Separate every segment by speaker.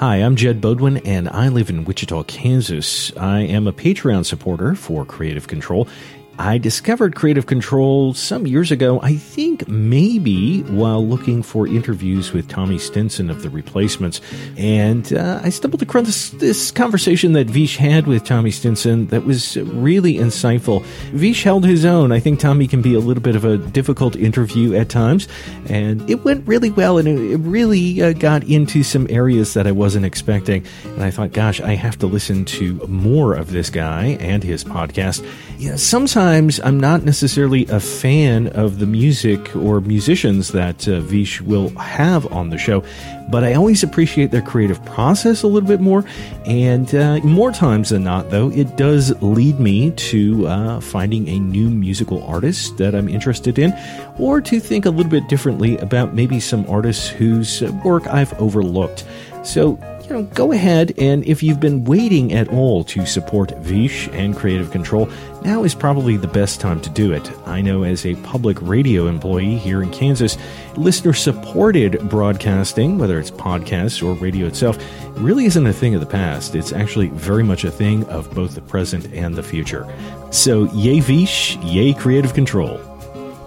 Speaker 1: Hi, I'm Jed Bodwin, and I live in Wichita, Kansas. I am a Patreon supporter for Kreative Kontrol. I discovered Kreative Kontrol some years ago, I think maybe while looking for interviews with Tommy Stinson of The Replacements. And uh, I stumbled across this, conversation that Vish had with Tommy Stinson that was really insightful. Vish held his own. I think Tommy can be a little bit of a difficult interview at times, and it went really well, and it, it really uh, got into some areas that I wasn't expecting. And I thought, gosh, I have to listen to more of this guy and his podcast. Yeah, sometimes I'm not necessarily a fan of the music or musicians that uh, Vish will have on the show, but I always appreciate their creative process a little bit more. And uh, more times than not, though, it does lead me to uh, finding a new musical artist that I'm interested in, or to think a little bit differently about maybe some artists whose work I've overlooked. So, you know, go ahead and if you've been waiting at all to support Vish and Kreative Kontrol, now is probably the best time to do it. I know as a public radio employee here in Kansas, listener supported broadcasting, whether it's podcasts or radio itself, really isn't a thing of the past. It's actually very much a thing of both the present and the future. So, yay Vish, yay Kreative Kontrol.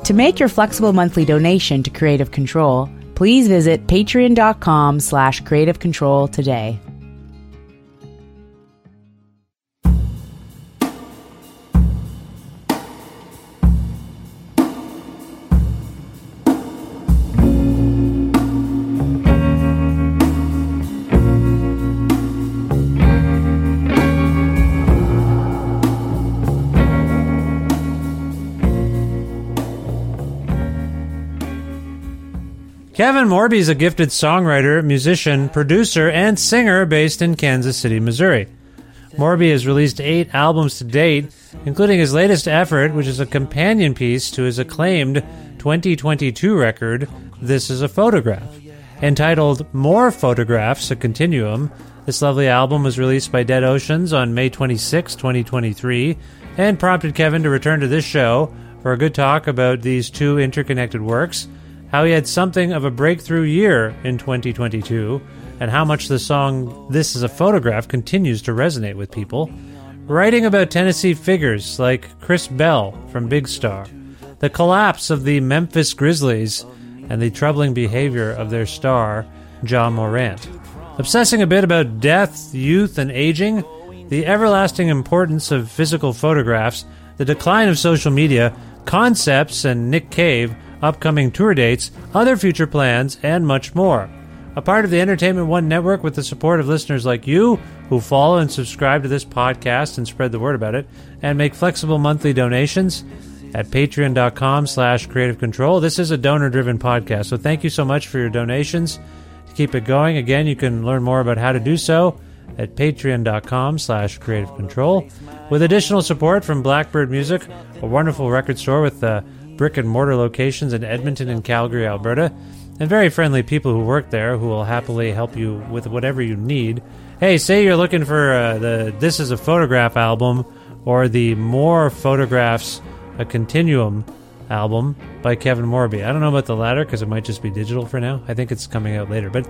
Speaker 2: To make your flexible monthly donation to Kreative Kontrol, please visit patreon.com slash creative control today.
Speaker 3: Kevin Morby is a gifted songwriter, musician, producer, and singer based in Kansas City, Missouri. Morby has released eight albums to date, including his latest effort, which is a companion piece to his acclaimed 2022 record, This is a Photograph. Entitled More Photographs, a Continuum, this lovely album was released by Dead Oceans on May 26, 2023, and prompted Kevin to return to this show for a good talk about these two interconnected works how he had something of a breakthrough year in 2022, and how much the song This is a Photograph continues to resonate with people. Writing about Tennessee figures like Chris Bell from Big Star, the collapse of the Memphis Grizzlies, and the troubling behavior of their star, Ja Morant. Obsessing a bit about death, youth, and aging, the everlasting importance of physical photographs, the decline of social media, concepts, and Nick Cave upcoming tour dates, other future plans, and much more. A part of the Entertainment One network with the support of listeners like you who follow and subscribe to this podcast and spread the word about it, and make flexible monthly donations at patreon.com slash creative control. This is a donor driven podcast, so thank you so much for your donations. to keep it going. Again, you can learn more about how to do so at patreon.com slash creative control. With additional support from Blackbyrd Myoozik, a wonderful record store with uh, brick and mortar locations in Edmonton and Calgary, Alberta, and very friendly people who work there who will happily help you with whatever you need. Hey, say you're looking for uh, the This is a Photograph album or the More Photographs, a Continuum album by Kevin Morby. I don't know about the latter because it might just be digital for now. I think it's coming out later. But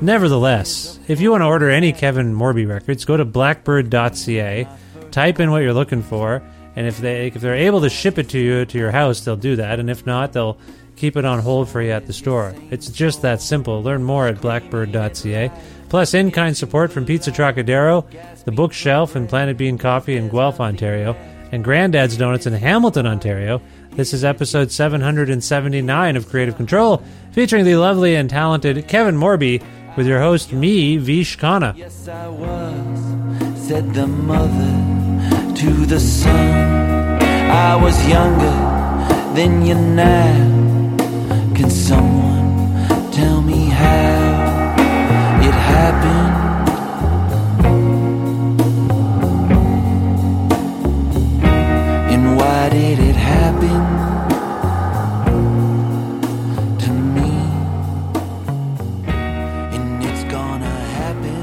Speaker 3: nevertheless, if you want to order any Kevin Morby records, go to blackbyrd.ca, type in what you're looking for, and if they if they're able to ship it to you to your house, they'll do that. And if not, they'll keep it on hold for you at the store. It's just that simple. Learn more at blackbyrd.ca. Plus, in kind support from Pizza Trokadero, The Bookshelf, and Planet Bean Coffee in Guelph, Ontario, and Grandad's Donuts in Hamilton, Ontario. This is episode 779 of Kreative Kontrol, featuring the lovely and talented Kevin Morby with your host, me, Vish Khanna.
Speaker 4: Yes, I was, said the mother to the son. I was younger than you now. Can someone tell me how it happened? And why did it happen to me? And it's gonna happen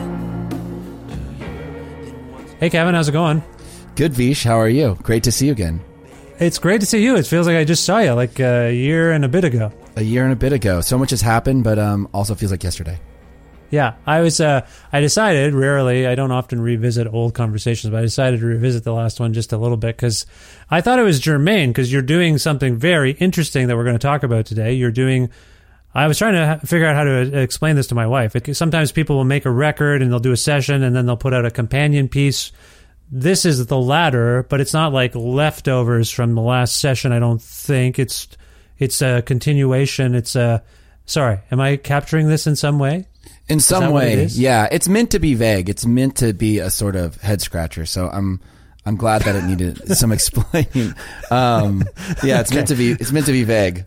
Speaker 4: to you.
Speaker 3: Hey, Kevin, how's it going?
Speaker 5: Good, Vish. How are you? Great to see you again.
Speaker 3: It's great to see you. It feels like I just saw you like a year and a bit ago.
Speaker 5: A year and a bit ago. So much has happened, but um, also feels like yesterday.
Speaker 3: Yeah, I was. Uh, I decided rarely. I don't often revisit old conversations, but I decided to revisit the last one just a little bit because I thought it was germane. Because you're doing something very interesting that we're going to talk about today. You're doing. I was trying to figure out how to explain this to my wife. It, sometimes people will make a record and they'll do a session and then they'll put out a companion piece. This is the latter, but it's not like leftovers from the last session. I don't think it's it's a continuation. It's a sorry. Am I capturing this in some way?
Speaker 5: In some
Speaker 3: what it
Speaker 5: way, yeah. It's meant to be vague. It's meant to be a sort of head scratcher. So I'm I'm glad that it needed some explaining. Um, yeah, it's meant to be. It's meant to be vague.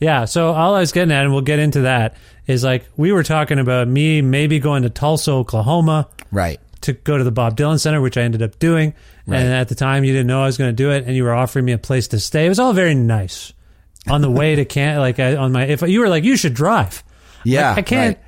Speaker 3: Yeah. So all I was getting at, and we'll get into that, is like we were talking about me maybe going to Tulsa, Oklahoma
Speaker 5: Right.
Speaker 3: To go to the Bob Dylan Center, which I ended up doing.
Speaker 5: Right.
Speaker 3: And at the time, you didn't know I was going to do it, and you were offering me a place to stay. It was all very nice. On the way to can like I, on my if you were like you should drive.
Speaker 5: Yeah.
Speaker 3: Like, I can't.
Speaker 5: right.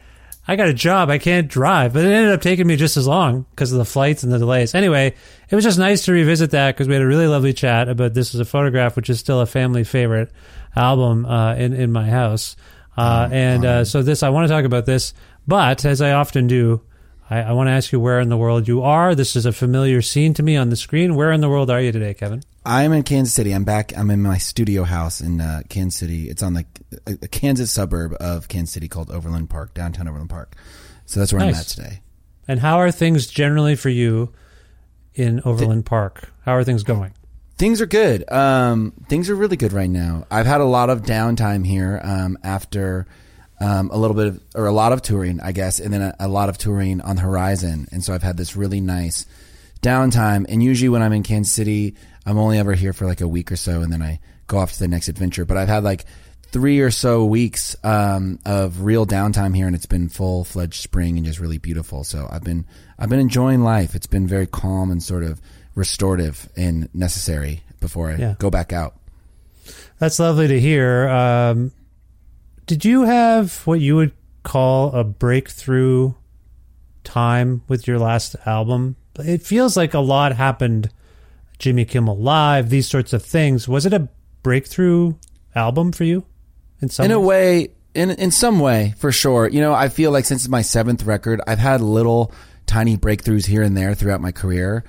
Speaker 3: I got a job. I can't drive, but it ended up taking me just as long because of the flights and the delays. Anyway, it was just nice to revisit that because we had a really lovely chat about this is a photograph, which is still a family favorite album uh, in in my house. Uh, and uh, so this, I want to talk about this, but as I often do, I, I want to ask you where in the world you are. This is a familiar scene to me on the screen. Where in the world are you today, Kevin?
Speaker 5: I'm in Kansas City. I'm back. I'm in my studio house in uh, Kansas City. It's on the a, a Kansas suburb of Kansas City called Overland Park, downtown Overland Park. So that's where I'm at today.
Speaker 3: And how are things generally for you in Overland Park? How are things going?
Speaker 5: Things are good. Um, things are really good right now. I've had a lot of downtime here um, after um, a little bit of, or a lot of touring, I guess, and then a, a lot of touring on the horizon. And so I've had this really nice downtime. And usually when I'm in Kansas City, I'm only ever here for like a week or so, and then I go off to the next adventure. But I've had like three or so weeks um, of real downtime here, and it's been full fledged spring and just really beautiful. So I've been I've been enjoying life. It's been very calm and sort of restorative and necessary before I
Speaker 3: Yeah.
Speaker 5: go back out.
Speaker 3: That's lovely to hear. Um, did you have what you would call a breakthrough time with your last album? It feels like a lot happened. Jimmy Kimmel Live, these sorts of things. Was it a breakthrough album for you? In some
Speaker 5: in a way in in some way for sure you know i feel like since it's my seventh record i've had little tiny breakthroughs here and there throughout my career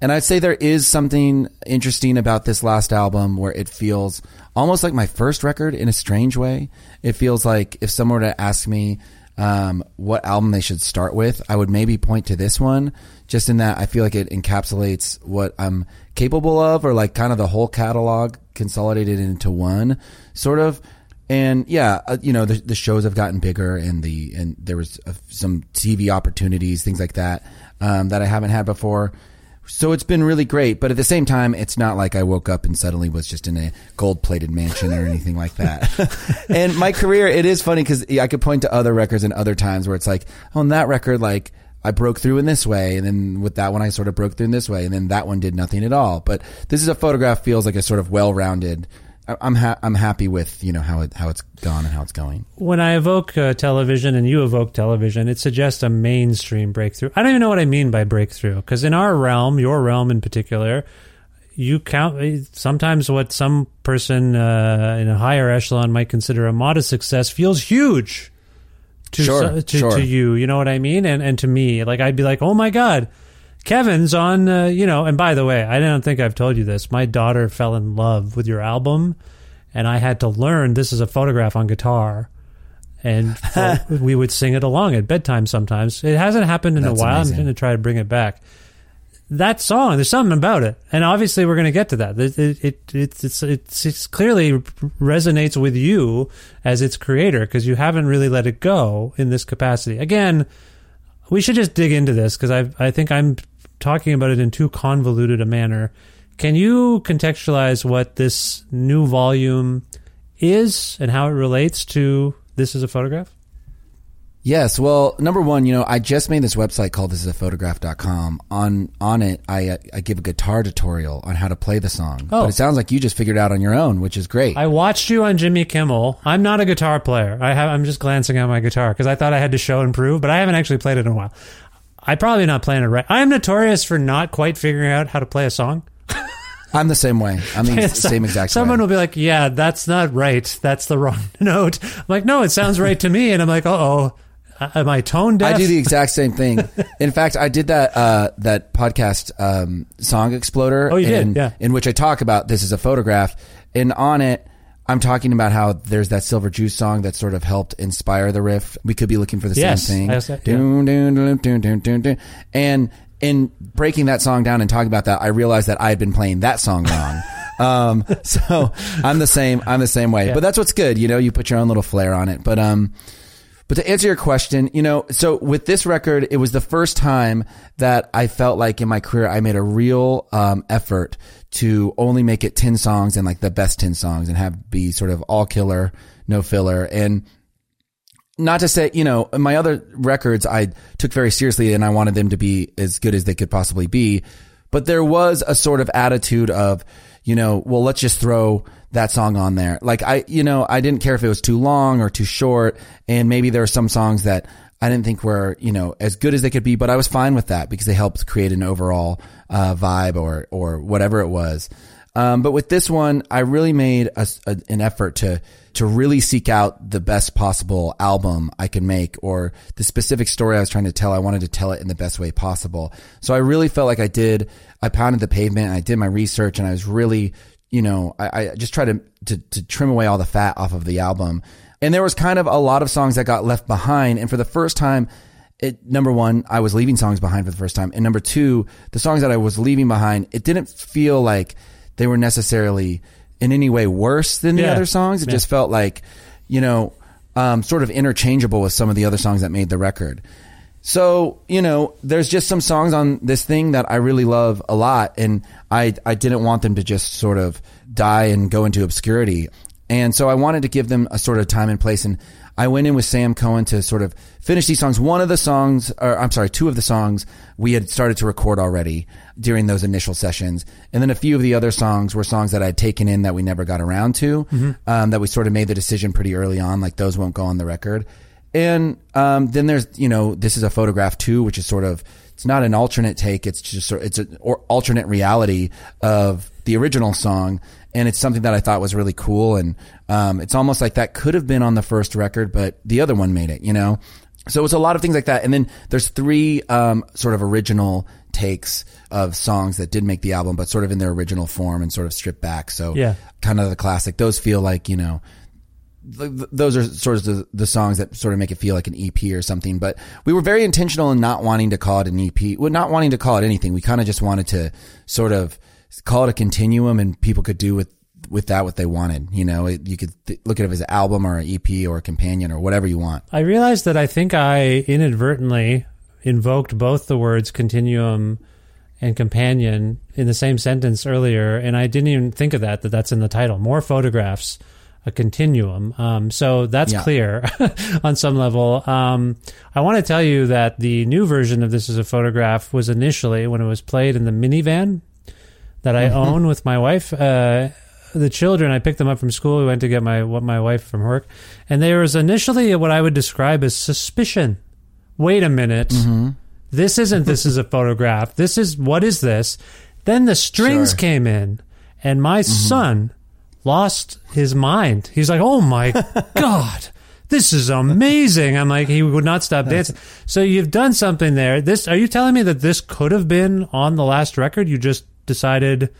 Speaker 5: and i'd say there is something interesting about this last album where it feels almost like my first record in a strange way it feels like if someone were to ask me um, what album they should start with i would maybe point to this one just in that i feel like it encapsulates what i'm capable of or like kind of the whole catalog consolidated into one sort of and yeah, uh, you know the, the shows have gotten bigger, and the and there was uh, some TV opportunities, things like that, um, that I haven't had before. So it's been really great, but at the same time, it's not like I woke up and suddenly was just in a gold plated mansion or anything like that. and my career, it is funny because I could point to other records and other times where it's like, oh, on that record, like I broke through in this way. And then with that one, I sort of broke through in this way. And then that one did nothing at all. But this is a photograph feels like a sort of well rounded. I'm ha- I'm happy with you know how it how it's gone and how it's going.
Speaker 3: When I evoke uh, television and you evoke television, it suggests a mainstream breakthrough. I don't even know what I mean by breakthrough because in our realm, your realm in particular, you count uh, sometimes what some person uh, in a higher echelon might consider a modest success feels huge to
Speaker 5: Sure,
Speaker 3: to,
Speaker 5: sure.
Speaker 3: to you. You know what I mean? And and to me, like I'd be like, oh my god. Kevin's on, uh, you know, and by the way, I don't think I've told you this. My daughter fell in love with your album, and I had to learn this is a photograph on guitar, and we would sing it along at bedtime sometimes. It hasn't happened in
Speaker 5: That's
Speaker 3: a while.
Speaker 5: amazing.
Speaker 3: I'm going to try to bring it back. That song, there's something about it, and obviously we're going to get to that. It it it it's it's, it's, it's clearly resonates with you as its creator because you haven't really let it go in this capacity. Again, we should just dig into this because I I think I'm talking about it in too convoluted a manner. Can you contextualize what this new volume is and how it relates to this is a photograph?
Speaker 5: Yes. Well, number one, you know, I just made this website called this is a photograph.com. On, on it, I, uh, I give a guitar tutorial on how to play the song.
Speaker 3: Oh.
Speaker 5: But it sounds like you just figured it out on your own, which is great.
Speaker 3: I watched you on Jimmy Kimmel. I'm not a guitar player. I have I'm just glancing at my guitar because I thought I had to show and prove, but I haven't actually played it in a while. I probably not playing it right. I'm notorious for not quite figuring out how to play a song.
Speaker 5: I'm the same way. I'm the same exact
Speaker 3: Someone
Speaker 5: way.
Speaker 3: will be like, "Yeah, that's not right. That's the wrong note." I'm like, "No, it sounds right to me." And I'm like, "Uh oh, am I tone deaf?"
Speaker 5: I do the exact same thing. In fact, I did that uh, that podcast um, Song Exploder.
Speaker 3: Oh, you did?
Speaker 5: in,
Speaker 3: Yeah.
Speaker 5: In which I talk about this is a photograph, and on it, I'm talking about how there's that Silver Jews song that sort of helped inspire the riff. We could be looking for the
Speaker 3: Yes,
Speaker 5: same thing.
Speaker 3: Yeah.
Speaker 5: And in breaking that song down and talking about that, I realized that I had been playing that song wrong. um, so I'm the same. I'm the same way.
Speaker 3: Yeah.
Speaker 5: But that's what's good. You know, you put your own little flair on it. But um, but to answer your question, you know, so with this record, it was the first time that I felt like in my career I made a real um, effort to only make it 10 songs and like the best 10 songs and have be sort of all killer, no filler. And not to say, you know, my other records I took very seriously and I wanted them to be as good as they could possibly be. But there was a sort of attitude of, you know, well, let's just throw that song on there. Like I, you know, I didn't care if it was too long or too short. And maybe there were some songs that I didn't think were, you know, as good as they could be, but I was fine with that because they helped create an overall, uh, vibe or, or whatever it was. Um, but with this one, I really made a, a- an effort to to really seek out the best possible album I could make, or the specific story I was trying to tell. I wanted to tell it in the best way possible. So I really felt like I did. I pounded the pavement. I did my research, and I was really, you know, I, I just tried to, to to trim away all the fat off of the album. And there was kind of a lot of songs that got left behind. And for the first time, it, number one, I was leaving songs behind for the first time. And number two, the songs that I was leaving behind, it didn't feel like they were necessarily in any way worse than the
Speaker 3: Yeah.
Speaker 5: other songs. It
Speaker 3: Yeah.
Speaker 5: just felt like, you know, um, sort of interchangeable with some of the other songs that made the record. So, you know, there's just some songs on this thing that I really love a lot. And I, I didn't want them to just sort of die and go into obscurity. And so I wanted to give them a sort of time and place. And I went in with Sam Cohen to sort of finish these songs. One of the songs, or I'm sorry, two of the songs we had started to record already during those initial sessions. And then a few of the other songs were songs that I'd taken in that we never got around to, um, that we sort of made the decision pretty early on, like those won't go on the record. And um, then there's, you know, this is a photograph too, which is sort of, it's not an alternate take. It's just, sort it's an alternate reality of the original song. And it's something that I thought was really cool. And um, it's almost like that could have been on the first record, but the other one made it, you know? So it's a lot of things like that. And then there's three um, sort of original takes of songs that did make the album, but sort of in their original form and sort of stripped back. So
Speaker 3: Yeah.
Speaker 5: kind of the classic. Those feel like, you know, th- th- those are sort of the, the songs that sort of make it feel like an EP or something. But we were very intentional in not wanting to call it an EP. Well, not wanting to call it anything. We kind of just wanted to sort of call it a continuum, and people could do with with that what they wanted. You know, it, you could th- look at it as an album or an EP or a companion or whatever you want.
Speaker 3: I realized that I think I inadvertently invoked both the words continuum and companion in the same sentence earlier, and I didn't even think of that. That that's in the title. More photographs, a continuum. Um, so that's
Speaker 5: Yeah.
Speaker 3: clear on some level. Um, I want to tell you that the new version of this is a photograph was initially when it was played in the minivan that I
Speaker 5: Mm-hmm.
Speaker 3: own with my wife. Uh, the children, I picked them up from school. We went to get my what my wife from work, and there was initially what I would describe as suspicion. Wait a minute,
Speaker 5: Mm-hmm.
Speaker 3: this isn't. This is a photograph. This is what is this? Then the strings
Speaker 5: Sure.
Speaker 3: came in, and my son lost his mind. He's like, "Oh my god." This is amazing. I'm like, he would not stop dancing. So you've done something there. This are you telling me that this could have been on the last record? You just decided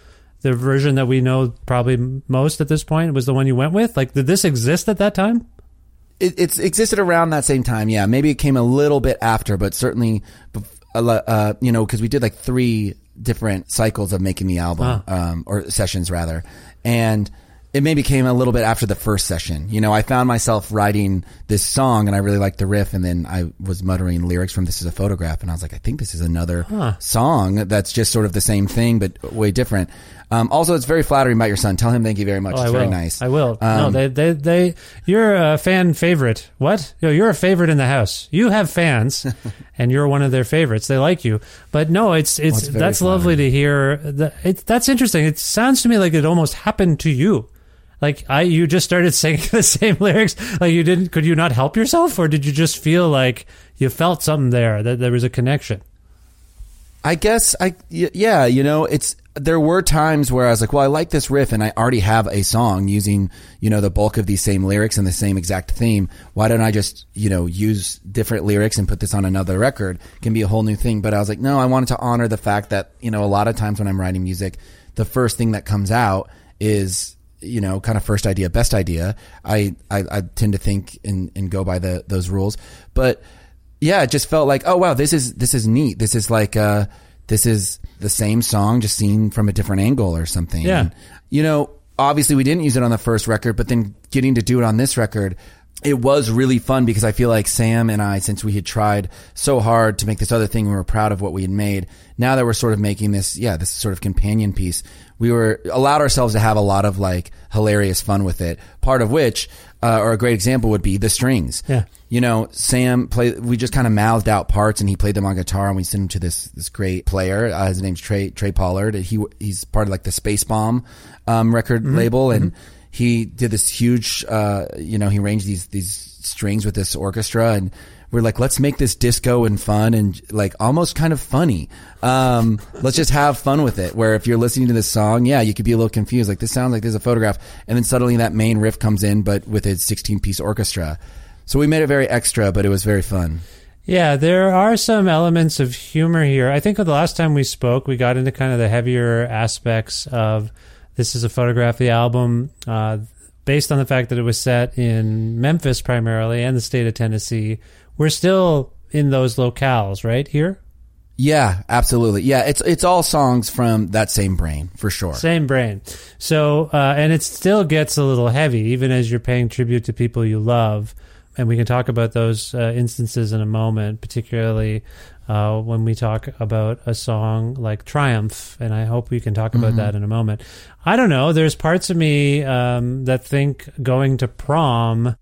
Speaker 3: the version that we know probably most at this point was the one you went with. Like, did this exist at that time?
Speaker 5: it, it's existed around that same time. Yeah, maybe it came a little bit after, but certainly, bef- a lo- uh, you know, because we did like three different cycles of making the album, um, or sessions rather, and it maybe came a little bit after the first session. You know, I found myself writing this song, and I really liked the riff, and then I was muttering lyrics from "This Is a Photograph," and I was like, I think this is another song that's just sort of the same thing but way different. Um, also, it's very flattering about your son. Tell him thank you very much.
Speaker 3: Oh,
Speaker 5: it's very nice.
Speaker 3: I will. no,
Speaker 5: Um,
Speaker 3: they, they, they. You're a fan favorite. What? No, you're a favorite in the house. You have fans, and you're one of their favorites. They like you. But no, it's it's
Speaker 5: it's very
Speaker 3: that's lovely to hear. It, that's interesting. It sounds to me like it almost happened to you. Like I, you just started singing the same lyrics. Like you didn't. Could you not help yourself, or did you just feel like you felt something there that there was a connection?
Speaker 5: I guess I yeah, you know, it's there were times where I was like, well, I like this riff and I already have a song using, you know, the bulk of these same lyrics and the same exact theme. Why don't I just, you know, use different lyrics and put this on another record? It Can be a whole new thing, but I was like, no, I wanted to honor the fact that, you know, a lot of times when I'm writing music, the first thing that comes out is you know, kind of first idea, best idea. I, I, I tend to think and, and go by the, those rules. But yeah, it just felt like, oh wow, this is, this is neat. This is like, uh, this is the same song, just seen from a different angle or something.
Speaker 3: Yeah.
Speaker 5: And, you know, obviously we didn't use it on the first record, but then getting to do it on this record, it was really fun because I feel like Sam and I, since we had tried so hard to make this other thing, we were proud of what we had made. Now that we're sort of making this, yeah, this sort of companion piece, we were allowed ourselves to have a lot of like hilarious fun with it. Part of which, uh, or a great example would be the strings.
Speaker 3: Yeah.
Speaker 5: You know, Sam played, we just kind of mouthed out parts and he played them on guitar and we sent him to this, this great player. Uh, his name's Trey, Trey Pollard. He, he's part of like the Spacebomb, um, record label and he did this huge, uh, you know, he arranged these, these strings with this orchestra and we're like, let's make this disco and fun and like almost kind of funny. Um, let's just have fun with it. Where if you're listening to this song, yeah, you could be a little confused. Like this sounds like there's a photograph. And then suddenly that main riff comes in, but with its 16 piece orchestra. So we made it very extra, but it was very fun.
Speaker 3: Yeah, there are some elements of humor here. I think the last time we spoke, we got into kind of the heavier aspects of this is a photograph the album, uh, based on the fact that it was set in Memphis primarily and the state of Tennessee. We're still in those locales, right? Here?
Speaker 5: Yeah, absolutely. Yeah, it's it's all songs from that same brain for sure.
Speaker 3: Same brain. So, uh, and it still gets a little heavy, even as you're paying tribute to people you love. And we can talk about those uh, instances in a moment, particularly uh, when we talk about a song like Triumph. And I hope we can talk about that in a moment. I don't know. There's parts of me um, that think going to prom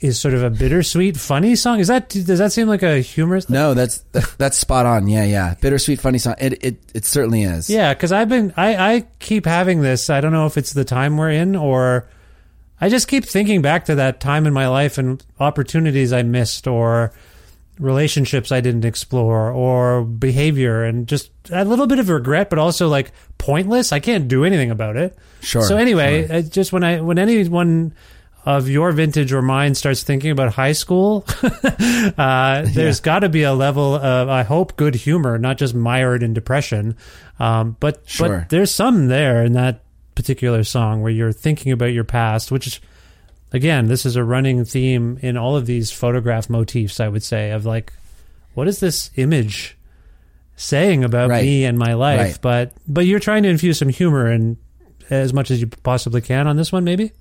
Speaker 3: is sort of a bittersweet, funny song. Is that does that seem like a humorous?
Speaker 5: No, that's that's spot on. Yeah, yeah. Bittersweet funny song. It it it certainly is.
Speaker 3: Yeah, because I've been I I keep having this. I don't know if it's the time we're in or I just keep thinking back to that time in my life and opportunities I missed or relationships I didn't explore or behavior and just a little bit of regret, but also like pointless. I can't do anything about it.
Speaker 5: Sure,
Speaker 3: So anyway,
Speaker 5: sure.
Speaker 3: Just when I when anyone of your vintage or mine starts thinking about high school, uh, there's got to be a level of I hope good humor, not just mired in depression. Um, but
Speaker 5: Sure.
Speaker 3: but there's some there in that particular song where you're thinking about your past, which is again, this is a running theme in all of these photograph motifs, I would say, of like, what is this image saying about
Speaker 5: Right.
Speaker 3: me and my life?
Speaker 5: Right.
Speaker 3: But but you're trying to infuse some humor in as much as you possibly can on this one, maybe?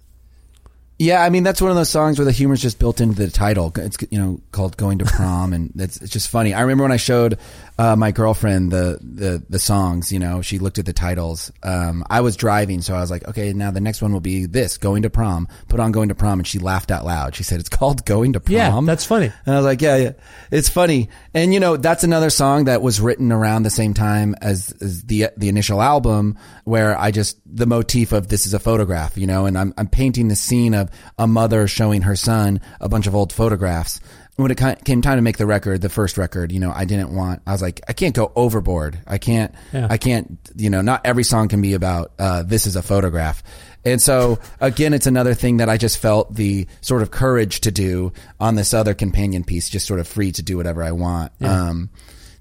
Speaker 5: Yeah, I mean that's one of those songs where the humor's just built into the title. It's you know called "Going to Prom," and it's, it's just funny. I remember when I showed uh, my girlfriend the, the the songs. You know, she looked at the titles. Um, I was driving, so I was like, okay, now the next one will be this: "Going to Prom." Put on "Going to Prom," and she laughed out loud. She said, "It's called Going to Prom."
Speaker 3: Yeah, that's funny.
Speaker 5: And I was like, yeah, yeah, it's funny. And you know, that's another song that was written around the same time as, as the the initial album, where I just the motif of this is a photograph, you know, and I'm I'm painting the scene of a mother showing her son a bunch of old photographs. When it came time to make the record, the first record, you know, I didn't want. I was like, I can't go overboard. I can't.
Speaker 3: Yeah.
Speaker 5: I can't. You know, not every song can be about uh, this is a photograph. And so again, it's another thing that I just felt the sort of courage to do on this other companion piece, just sort of free to do whatever I want. Um,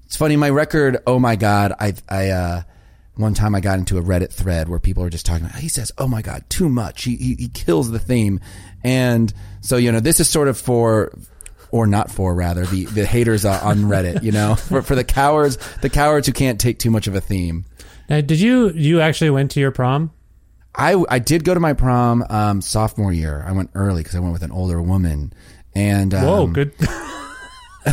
Speaker 5: it's funny. My record, oh my god, I I uh, one time I got into a Reddit thread where people are just talking about. He says, "Oh my god, too much." He he, he kills the theme, and so you know this is sort of for. Or not for rather the, the haters on Reddit, you know, for, for the cowards, the cowards who can't take too much of a theme.
Speaker 3: Now, did you you actually went to your prom?
Speaker 5: I, I did go to my prom um, sophomore year. I went early because I went with an older woman. And um,
Speaker 3: Whoa, good.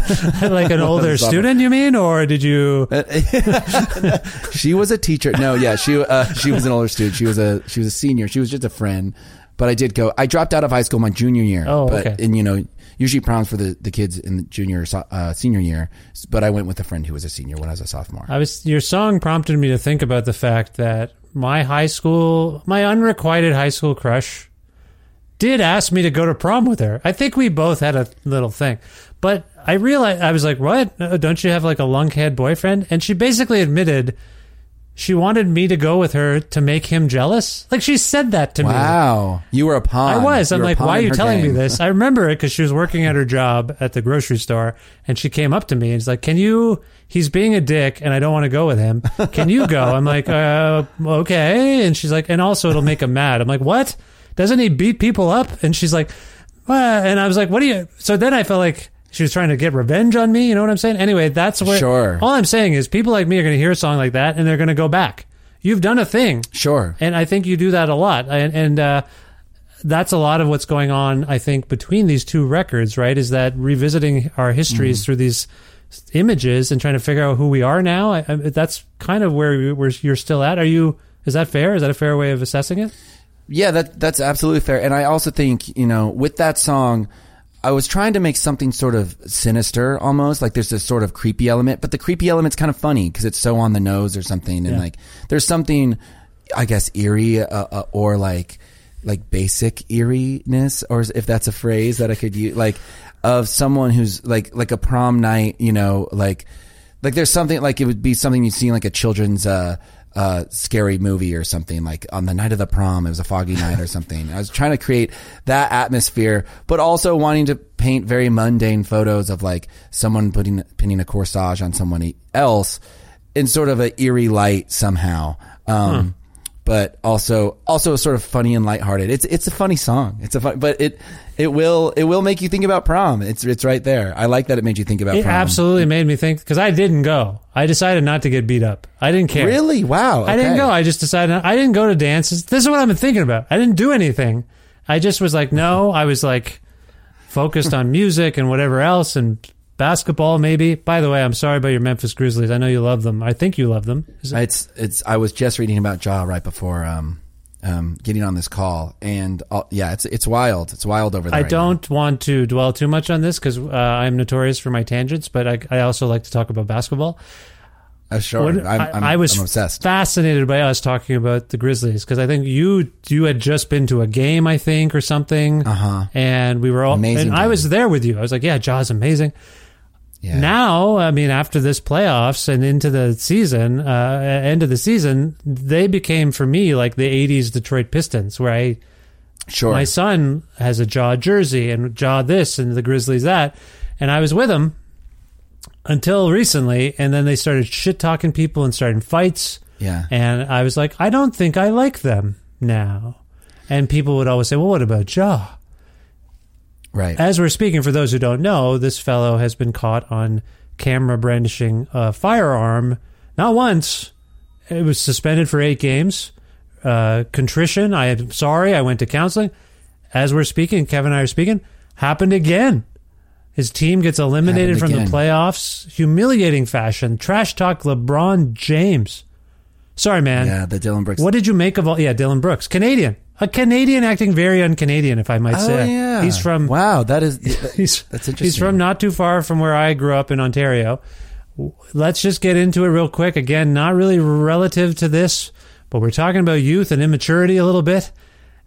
Speaker 3: like an older student, you mean, or did you?
Speaker 5: she was a teacher. No, yeah, she uh, she was an older student. She was a she was a senior. She was just a friend. But I did go. I dropped out of high school my junior year.
Speaker 3: Oh,
Speaker 5: but,
Speaker 3: okay.
Speaker 5: And you know, usually proms for the, the kids in the junior or uh, senior year. But I went with a friend who was a senior when I was a sophomore.
Speaker 3: I was your song prompted me to think about the fact that my high school, my unrequited high school crush, did ask me to go to prom with her. I think we both had a little thing, but I realized I was like, "What? Uh, Don't you have like a lunkhead boyfriend?" And she basically admitted she wanted me to go with her to make him jealous. Like she said that to me.
Speaker 5: wow, you were a pawn.
Speaker 3: I was.
Speaker 5: You
Speaker 3: I'm like, why are you telling me this? I remember it because she was working at her job at the grocery store, and she came up to me and she's like, "Can you?" He's being a dick, and I don't want to go with him. Can you go? I'm like, uh, okay. And she's like, and also it'll make him mad. I'm like, what? Doesn't he beat people up? And she's like, well, and I was like, what do you? So then I felt like she was trying to get revenge on me. You know what I'm saying? Anyway, that's where.
Speaker 5: Sure.
Speaker 3: All I'm saying is, people like me are going to hear a song like that, and they're going to go back. You've done a thing.
Speaker 5: Sure.
Speaker 3: And I think you do that a lot. And, and uh, that's a lot of what's going on, I think, between these two records, right? Is that revisiting our histories through these images and trying to figure out who we are now? I, I, that's kind of where, you- where you're still at. Are you, is that fair? Is that a fair way of assessing it?
Speaker 5: Yeah, that that's absolutely fair. And I also think, you know, with that song, I was trying to make something sort of sinister almost, like there's this sort of creepy element, but the creepy element's kind of funny because it's so on the nose or something. And
Speaker 3: Yeah.
Speaker 5: like, there's something, I guess, eerie, uh, uh, or like, like basic eeriness, or if that's a phrase that I could use, like of someone who's like, like a prom night, you know, like, like there's something like it would be something you'd see in like a children's uh uh scary movie or something like on the night of the prom it was a foggy night or something i was trying to create that atmosphere but also wanting to paint very mundane photos of like someone putting pinning a corsage on someone else in sort of an eerie light somehow um but also also sort of funny and lighthearted. It's it's a funny song. It's a fun, but it it will it will make you think about prom. It's it's right there. I like that it made you think about
Speaker 3: It
Speaker 5: prom.
Speaker 3: absolutely made me think because I didn't go. I decided not to get beat up. I didn't care.
Speaker 5: Really? Wow.
Speaker 3: I didn't go. I just decided I didn't go to dances. This is what I've been thinking about. I didn't do anything. I just was like, no. I was like focused on music and whatever else and basketball maybe. By the way, I'm sorry about your Memphis Grizzlies. I know you love them. I think you love them. It-
Speaker 5: It's it's. I was just reading about Ja right before um um getting on this call, and uh, yeah, it's it's wild. It's wild over there.
Speaker 3: I
Speaker 5: right
Speaker 3: don't want to dwell too much on this because uh, I'm notorious for my tangents, but I, I also like to talk about basketball.
Speaker 5: Uh, sure.
Speaker 3: What-
Speaker 5: I'm,
Speaker 3: I,
Speaker 5: I'm,
Speaker 3: I was
Speaker 5: I'm obsessed.
Speaker 3: fascinated by us talking about the Grizzlies because I think you you had just been to a game, I think, or something.
Speaker 5: Uh-huh.
Speaker 3: And we were all
Speaker 5: Amazing
Speaker 3: and I was there with you. I was like, "Yeah, Ja's amazing."
Speaker 5: Yeah.
Speaker 3: Now, I mean, after this playoffs and into the season, uh, end of the season, they became for me like the '80s Detroit Pistons, where I
Speaker 5: sure.
Speaker 3: my son has a Ja jersey and Ja this and the Grizzlies that, and I was with him until recently, and then they started shit talking people and starting fights.
Speaker 5: Yeah.
Speaker 3: And I was like, I don't think I like them now. And people would always say, Well, what about Ja?
Speaker 5: Right.
Speaker 3: As we're speaking, for those who don't know, this fellow has been caught on camera brandishing a firearm not once. It was suspended for eight games. Uh, contrition. I am sorry. I went to counseling. as we're speaking, Kevin and I are speaking, happened again. His team gets eliminated
Speaker 5: Happened
Speaker 3: from the playoffs, humiliating fashion. Trash talk LeBron James. Sorry, man.
Speaker 5: Yeah, the Dillon Brooks.
Speaker 3: What did you make of all? Yeah, Dillon Brooks, Canadian, a Canadian acting very un-Canadian, if I might
Speaker 5: Oh
Speaker 3: say.
Speaker 5: yeah,
Speaker 3: he's from
Speaker 5: Wow, that is
Speaker 3: he's
Speaker 5: that's interesting.
Speaker 3: He's from not too far from where I grew up in Ontario. Let's just get into it real quick. Again, not really relative to this, but we're talking about youth and immaturity a little bit,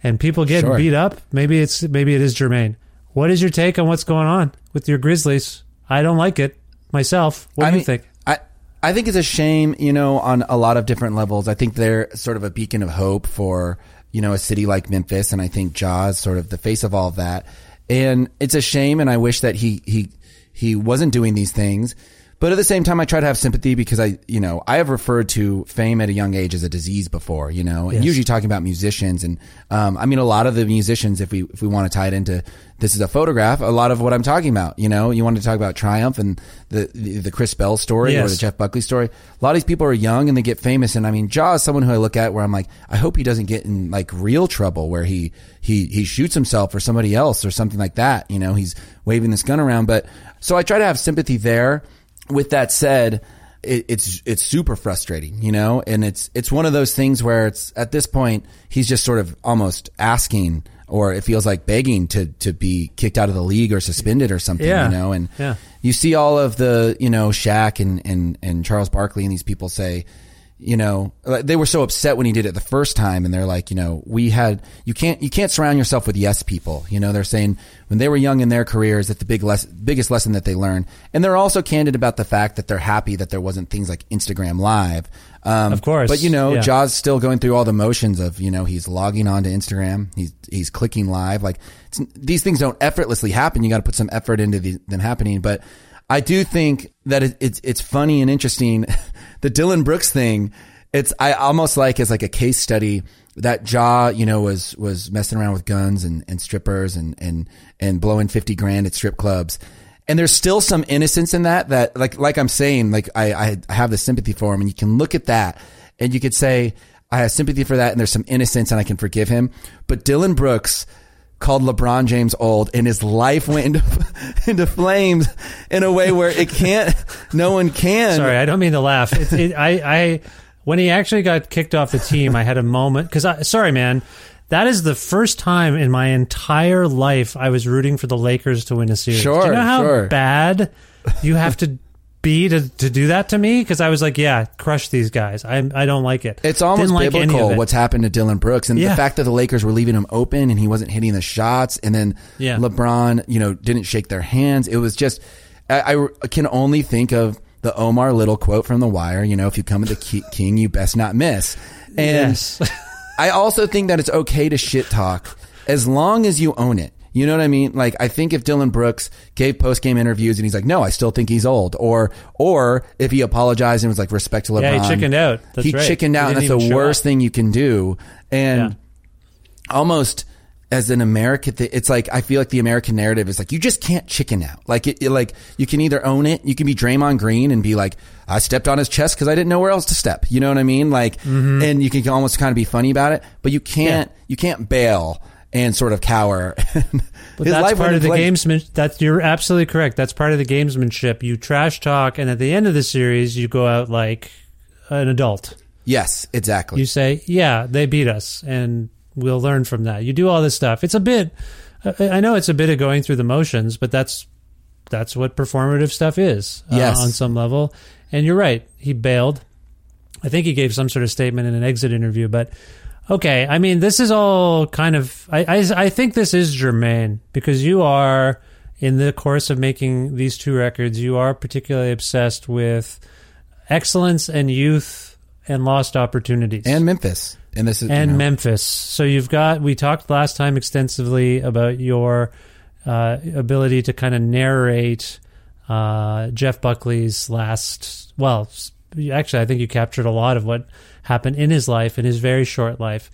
Speaker 3: and people getting
Speaker 5: Sure.
Speaker 3: beat up. Maybe it's maybe it is germane. What is your take on what's going on with your Grizzlies? I don't like it myself. What do
Speaker 5: I
Speaker 3: you think?
Speaker 5: I think it's a shame, you know, on a lot of different levels. I think they're sort of a beacon of hope for you know a city like Memphis, and I think Ja's sort of the face of all of that. And it's a shame, and I wish that he he he wasn't doing these things. But at the same time, I try to have sympathy because I, you know, I have referred to fame at a young age as a disease before, you know, and
Speaker 3: Yes.
Speaker 5: usually talking about musicians. And, um, I mean, a lot of the musicians, if we, if we want to tie it into this is a photograph, a lot of what I'm talking about, you know, you want to talk about Triumph and the, the, the Chris Bell story or the Jeff Buckley story. A lot of these people are young and they get famous. And I mean, Ja is someone who I look at where I'm like, I hope he doesn't get in like real trouble where he, he, he shoots himself or somebody else or something like that. You know, he's waving this gun around. But so I try to have sympathy there. With that said, it, it's it's super frustrating, you know, and it's it's one of those things where it's at this point he's just sort of almost asking, or it feels like begging to to be kicked out of the league or suspended or something,
Speaker 3: Yeah.
Speaker 5: you know, and
Speaker 3: Yeah.
Speaker 5: you see all of the you know Shaq and and and Charles Barkley and these people say, you know, they were so upset when he did it the first time, and they're like, you know, we had you can't you can't surround yourself with yes people. You know, they're saying when they were young in their careers that the big less, biggest lesson that they learned, and they're also candid about the fact that they're happy that there wasn't things like Instagram Live. Um,
Speaker 3: Of course,
Speaker 5: but you know,
Speaker 3: yeah.
Speaker 5: Ja's still going through all the motions of you know he's logging on to Instagram, he's he's clicking live. Like it's, these things don't effortlessly happen. You got to put some effort into the, them happening, but. I do think that it, it's it's funny and interesting. the Dillon Brooks thing, it's I almost like as like a case study that Ja, you know, was was messing around with guns and, and strippers and and and blowing fifty grand at strip clubs. And there's still some innocence in that. That like like I'm saying, like I I I have the sympathy for him, and you can look at that and you could say I have sympathy for that, and there's some innocence, and I can forgive him. But Dillon Brooks called LeBron James old and his life went into, into flames in a way where it can't, no one can.
Speaker 3: Sorry, I don't mean to laugh. It, it, I, I, when he actually got kicked off the team, I had a moment because I, sorry, man, that is the first time in my entire life I was rooting for the Lakers to win a series.
Speaker 5: Sure,
Speaker 3: do you know how
Speaker 5: sure.
Speaker 3: bad you have to be to, to do that to me? Because I was like, yeah, crush these guys. I, I don't like it.
Speaker 5: It's almost
Speaker 3: like
Speaker 5: biblical
Speaker 3: it.
Speaker 5: what's happened to Dillon Brooks and
Speaker 3: Yeah.
Speaker 5: the fact that the Lakers were leaving him open and he wasn't hitting the shots and then
Speaker 3: Yeah.
Speaker 5: LeBron, you know, didn't shake their hands. It was just, I, I can only think of the Omar Little quote from The Wire, you know, if you come at the king, you best not miss. And
Speaker 3: Yes.
Speaker 5: I also think that it's okay to shit talk as long as you own it. You know what I mean? Like, I think if Dillon Brooks gave post game interviews and he's like, no, I still think he's old, or, or if he apologized and was like, respect to LeBron.
Speaker 3: Yeah, he chickened out. That's
Speaker 5: he
Speaker 3: right.
Speaker 5: chickened out, and that's the worst
Speaker 3: up.
Speaker 5: thing you can do. And
Speaker 3: Yeah.
Speaker 5: almost as an American, th- it's like I feel like the American narrative is like you just can't chicken out. Like it, it- like you can either own it, you can be Draymond Green and be like, I stepped on his chest because I didn't know where else to step. You know what I mean? Like,
Speaker 3: Mm-hmm.
Speaker 5: and you can almost kind of be funny about it, but you can't you can't bail and sort of cower.
Speaker 3: But that's part of the
Speaker 5: flames.
Speaker 3: That's you're absolutely correct. That's part of the gamesmanship. You trash talk, and at the end of the series, you go out like an adult.
Speaker 5: Yes, exactly.
Speaker 3: You say, "Yeah, they beat us, and we'll learn from that." You do all this stuff. It's a bit. I know it's a bit of going through the motions, but that's that's what performative stuff is. uh,
Speaker 5: Yes.
Speaker 3: on some level. And you're right. He bailed. I think he gave some sort of statement in an exit interview, but okay. I mean, this is all kind of. I, I I think this is germane because you are in the course of making these two records. You are particularly obsessed with excellence and youth and lost opportunities
Speaker 5: and Memphis. And this is
Speaker 3: and
Speaker 5: you know,
Speaker 3: Memphis. So you've got. We talked last time extensively about your uh, ability to kind of narrate uh, Jeff Buckley's last. Well, actually, I think you captured a lot of what happened in his life, in his very short life.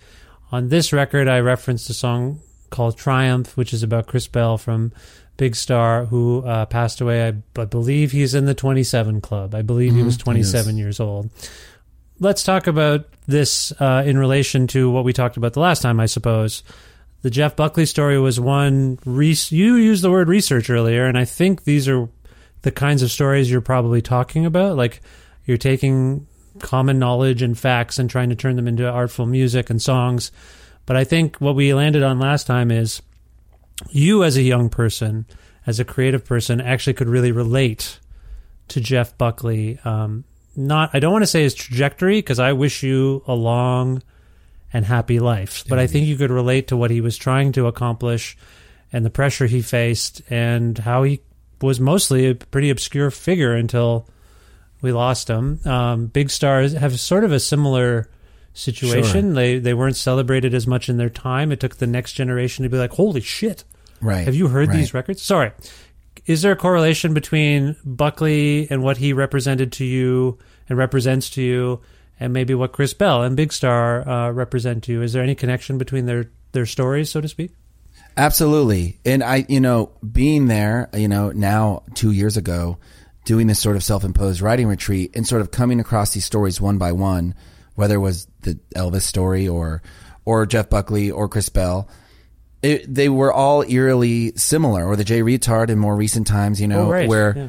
Speaker 3: On this record, I referenced a song called Triumph, which is about Chris Bell from Big Star, who uh, passed away. I, I believe he's in the 27 Club. I believe he was 27 years old let's talk about this uh, in relation to what we talked about the last time, I suppose. the Jeff Buckley story was one. Re- you used the word research earlier, and I think these are the kinds of stories you're probably talking about. Like you're taking common knowledge and facts and trying to turn them into artful music and songs. But I think what we landed on last time is you, as a young person, as a creative person, actually could really relate to Jeff Buckley. Um, not, I don't want to say his trajectory because I wish you a long and happy life, but I think you could relate to what he was trying to accomplish and the pressure he faced and how he was mostly a pretty obscure figure until we lost him. Um, big stars have sort of a similar situation.
Speaker 5: Sure.
Speaker 3: They they weren't celebrated as much in their time. It took the next generation to be like, "Holy shit!
Speaker 5: Right.
Speaker 3: Have you heard
Speaker 5: right.
Speaker 3: these records?" Sorry. Is there a correlation between Buckley and what he represented to you and represents to you, and maybe what Chris Bell and Big Star uh, represent to you? Is there any connection between their their stories, so to speak?
Speaker 5: Absolutely. And I, you know, being there, you know, now two years ago, doing this sort of self-imposed writing retreat and sort of coming across these stories one by one, whether it was the Elvis story or, or Jeff Buckley or Chris Bell, it, they were all eerily similar or the Jay Reatard in more recent times, you know,
Speaker 3: Oh, right.
Speaker 5: where
Speaker 3: Yeah.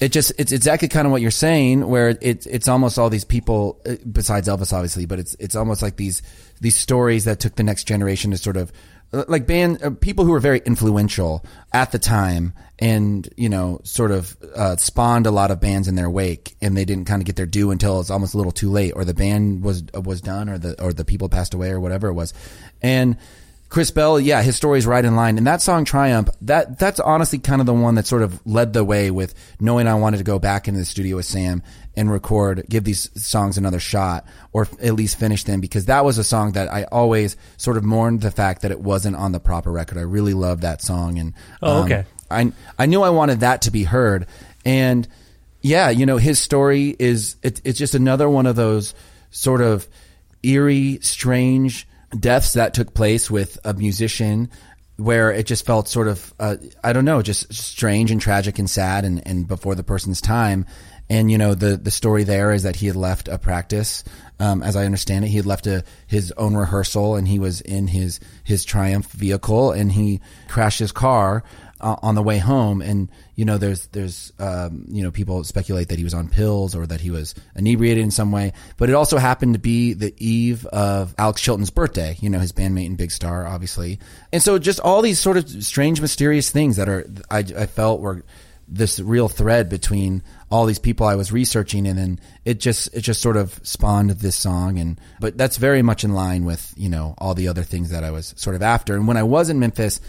Speaker 5: it just, it's exactly kind of what you're saying, where it, it's almost all these people, uh, besides Elvis, obviously, but it's, it's almost like these, these stories that took the next generation to sort of, uh, like band uh, people who were very influential at the time and you know sort of uh, spawned a lot of bands in their wake and they didn't kind of get their due until it's almost a little too late or the band was uh, was done or the or the people passed away or whatever it was and Chris Bell, yeah, his story's right in line. And that song Triumph, that that's honestly kind of the one that sort of led the way with knowing I wanted to go back into the studio with Sam and record, give these songs another shot or at least finish them because that was a song that I always sort of mourned the fact that it wasn't on the proper record. I really loved that song and
Speaker 3: Oh, okay.
Speaker 5: I I knew I wanted that to be heard, and yeah, you know, his story is it, it's just another one of those sort of eerie, strange deaths that took place with a musician. Where it just felt sort of, uh, I don't know, just strange and tragic and sad and, and before the person's time. And you know the the story there is that he had left a practice, um, as I understand it, he had left a his own rehearsal and he was in his his Triumph vehicle and he crashed his car uh, on the way home. And you know there's there's um, you know people speculate that he was on pills or that he was inebriated in some way. But it also happened to be the eve of Alex Chilton's birthday. You know his bandmate and Big Star, obviously. And so just all these sort of strange, mysterious things that are I, I felt were this real thread between all these people I was researching and then it just it just sort of spawned this song and but that's very much in line with you know all the other things that I was sort of after and when I was in Memphis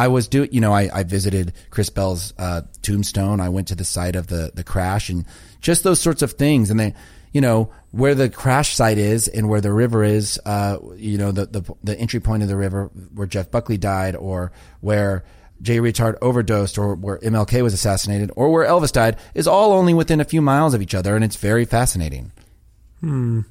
Speaker 5: I was do you know I, I visited Chris Bell's uh, tombstone. I went to the site of the the crash and just those sorts of things. And they you know where the crash site is and where the river is uh, you know the, the the entry point of the river where Jeff Buckley died or where Jay Reatard overdosed or where MLK was assassinated or where Elvis died is all only within a few miles of each other and it's very fascinating. Hmm.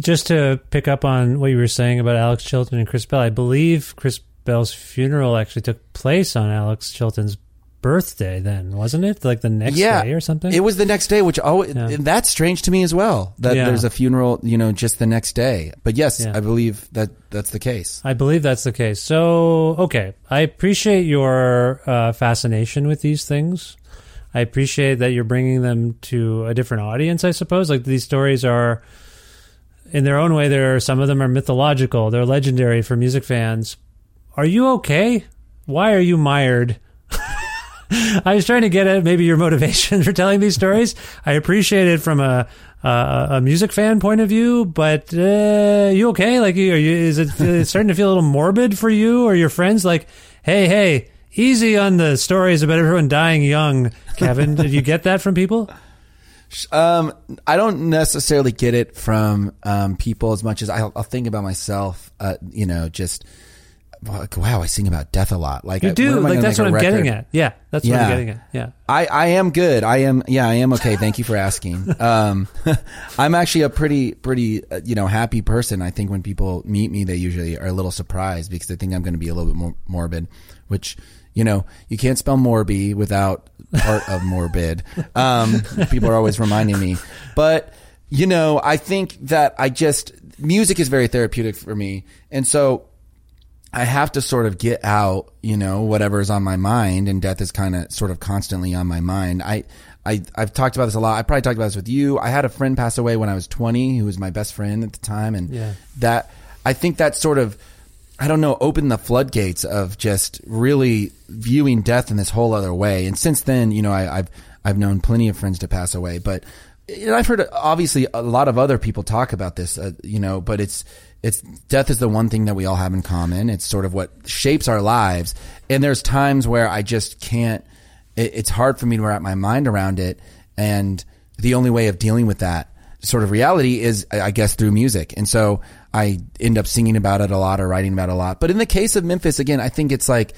Speaker 3: Just to pick up on what you were saying about Alex Chilton and Chris Bell, I believe Chris Bell's funeral actually took place on Alex Chilton's birthday. Then wasn't it like the next
Speaker 5: yeah,
Speaker 3: day or something?
Speaker 5: It was the next day, which always,
Speaker 3: Yeah.
Speaker 5: that's strange to me as well. That
Speaker 3: Yeah.
Speaker 5: there's a funeral, you know, just the next day. But yes. I believe that that's the case.
Speaker 3: I believe that's the case. So, okay, I appreciate your uh, fascination with these things. I appreciate that you're bringing them to a different audience. I suppose like these stories are, in their own way, there are some of them are mythological. They're legendary for music fans. Are you okay? Why are you mired? I was trying to get at maybe your motivation for telling these stories. I appreciate it from a a, music fan point of view, but uh, you okay? Like, are you, is it starting to feel a little morbid for you or your friends? Like, hey, hey, easy on the stories about everyone dying young. Kevin, did you get that from people?
Speaker 5: Um, I don't necessarily get it from um, people as much as I'll, I'll think about myself. Uh, you know, just wow, I sing about death a lot. Like
Speaker 3: You do.
Speaker 5: I
Speaker 3: Like that's what I'm getting at. Yeah, that's what I'm getting at. Yeah.
Speaker 5: I, I am good. I am, yeah, I am okay. Thank you for asking. Um, I'm actually a pretty, pretty, uh, you know, happy person. I think when people meet me, they usually are a little surprised because they think I'm going to be a little bit more morbid, which, you know, you can't spell Morby without part of morbid. Um, people are always reminding me, but you know, I think that I just, music is very therapeutic for me. And so I have to sort of get out, you know, whatever is on my mind, and death is kind of sort of constantly on my mind. I, I, I've talked about this a lot. I probably talked about this with you. I had a friend pass away when I was 20, who was my best friend at the time, and
Speaker 3: Yeah.
Speaker 5: that I think that sort of, I don't know, opened the floodgates of just really viewing death in this whole other way. And since then, you know, I, I've I've known plenty of friends to pass away, but and I've heard obviously a lot of other people talk about this, uh, you know, but it's it's death is the one thing that we all have in common. It's sort of what shapes our lives, and there's times where I just can't. It, it's hard for me to wrap my mind around it, and the only way of dealing with that sort of reality is, I guess, through music. And so I end up singing about it a lot or writing about it a lot. But in the case of Memphis, again, I think it's like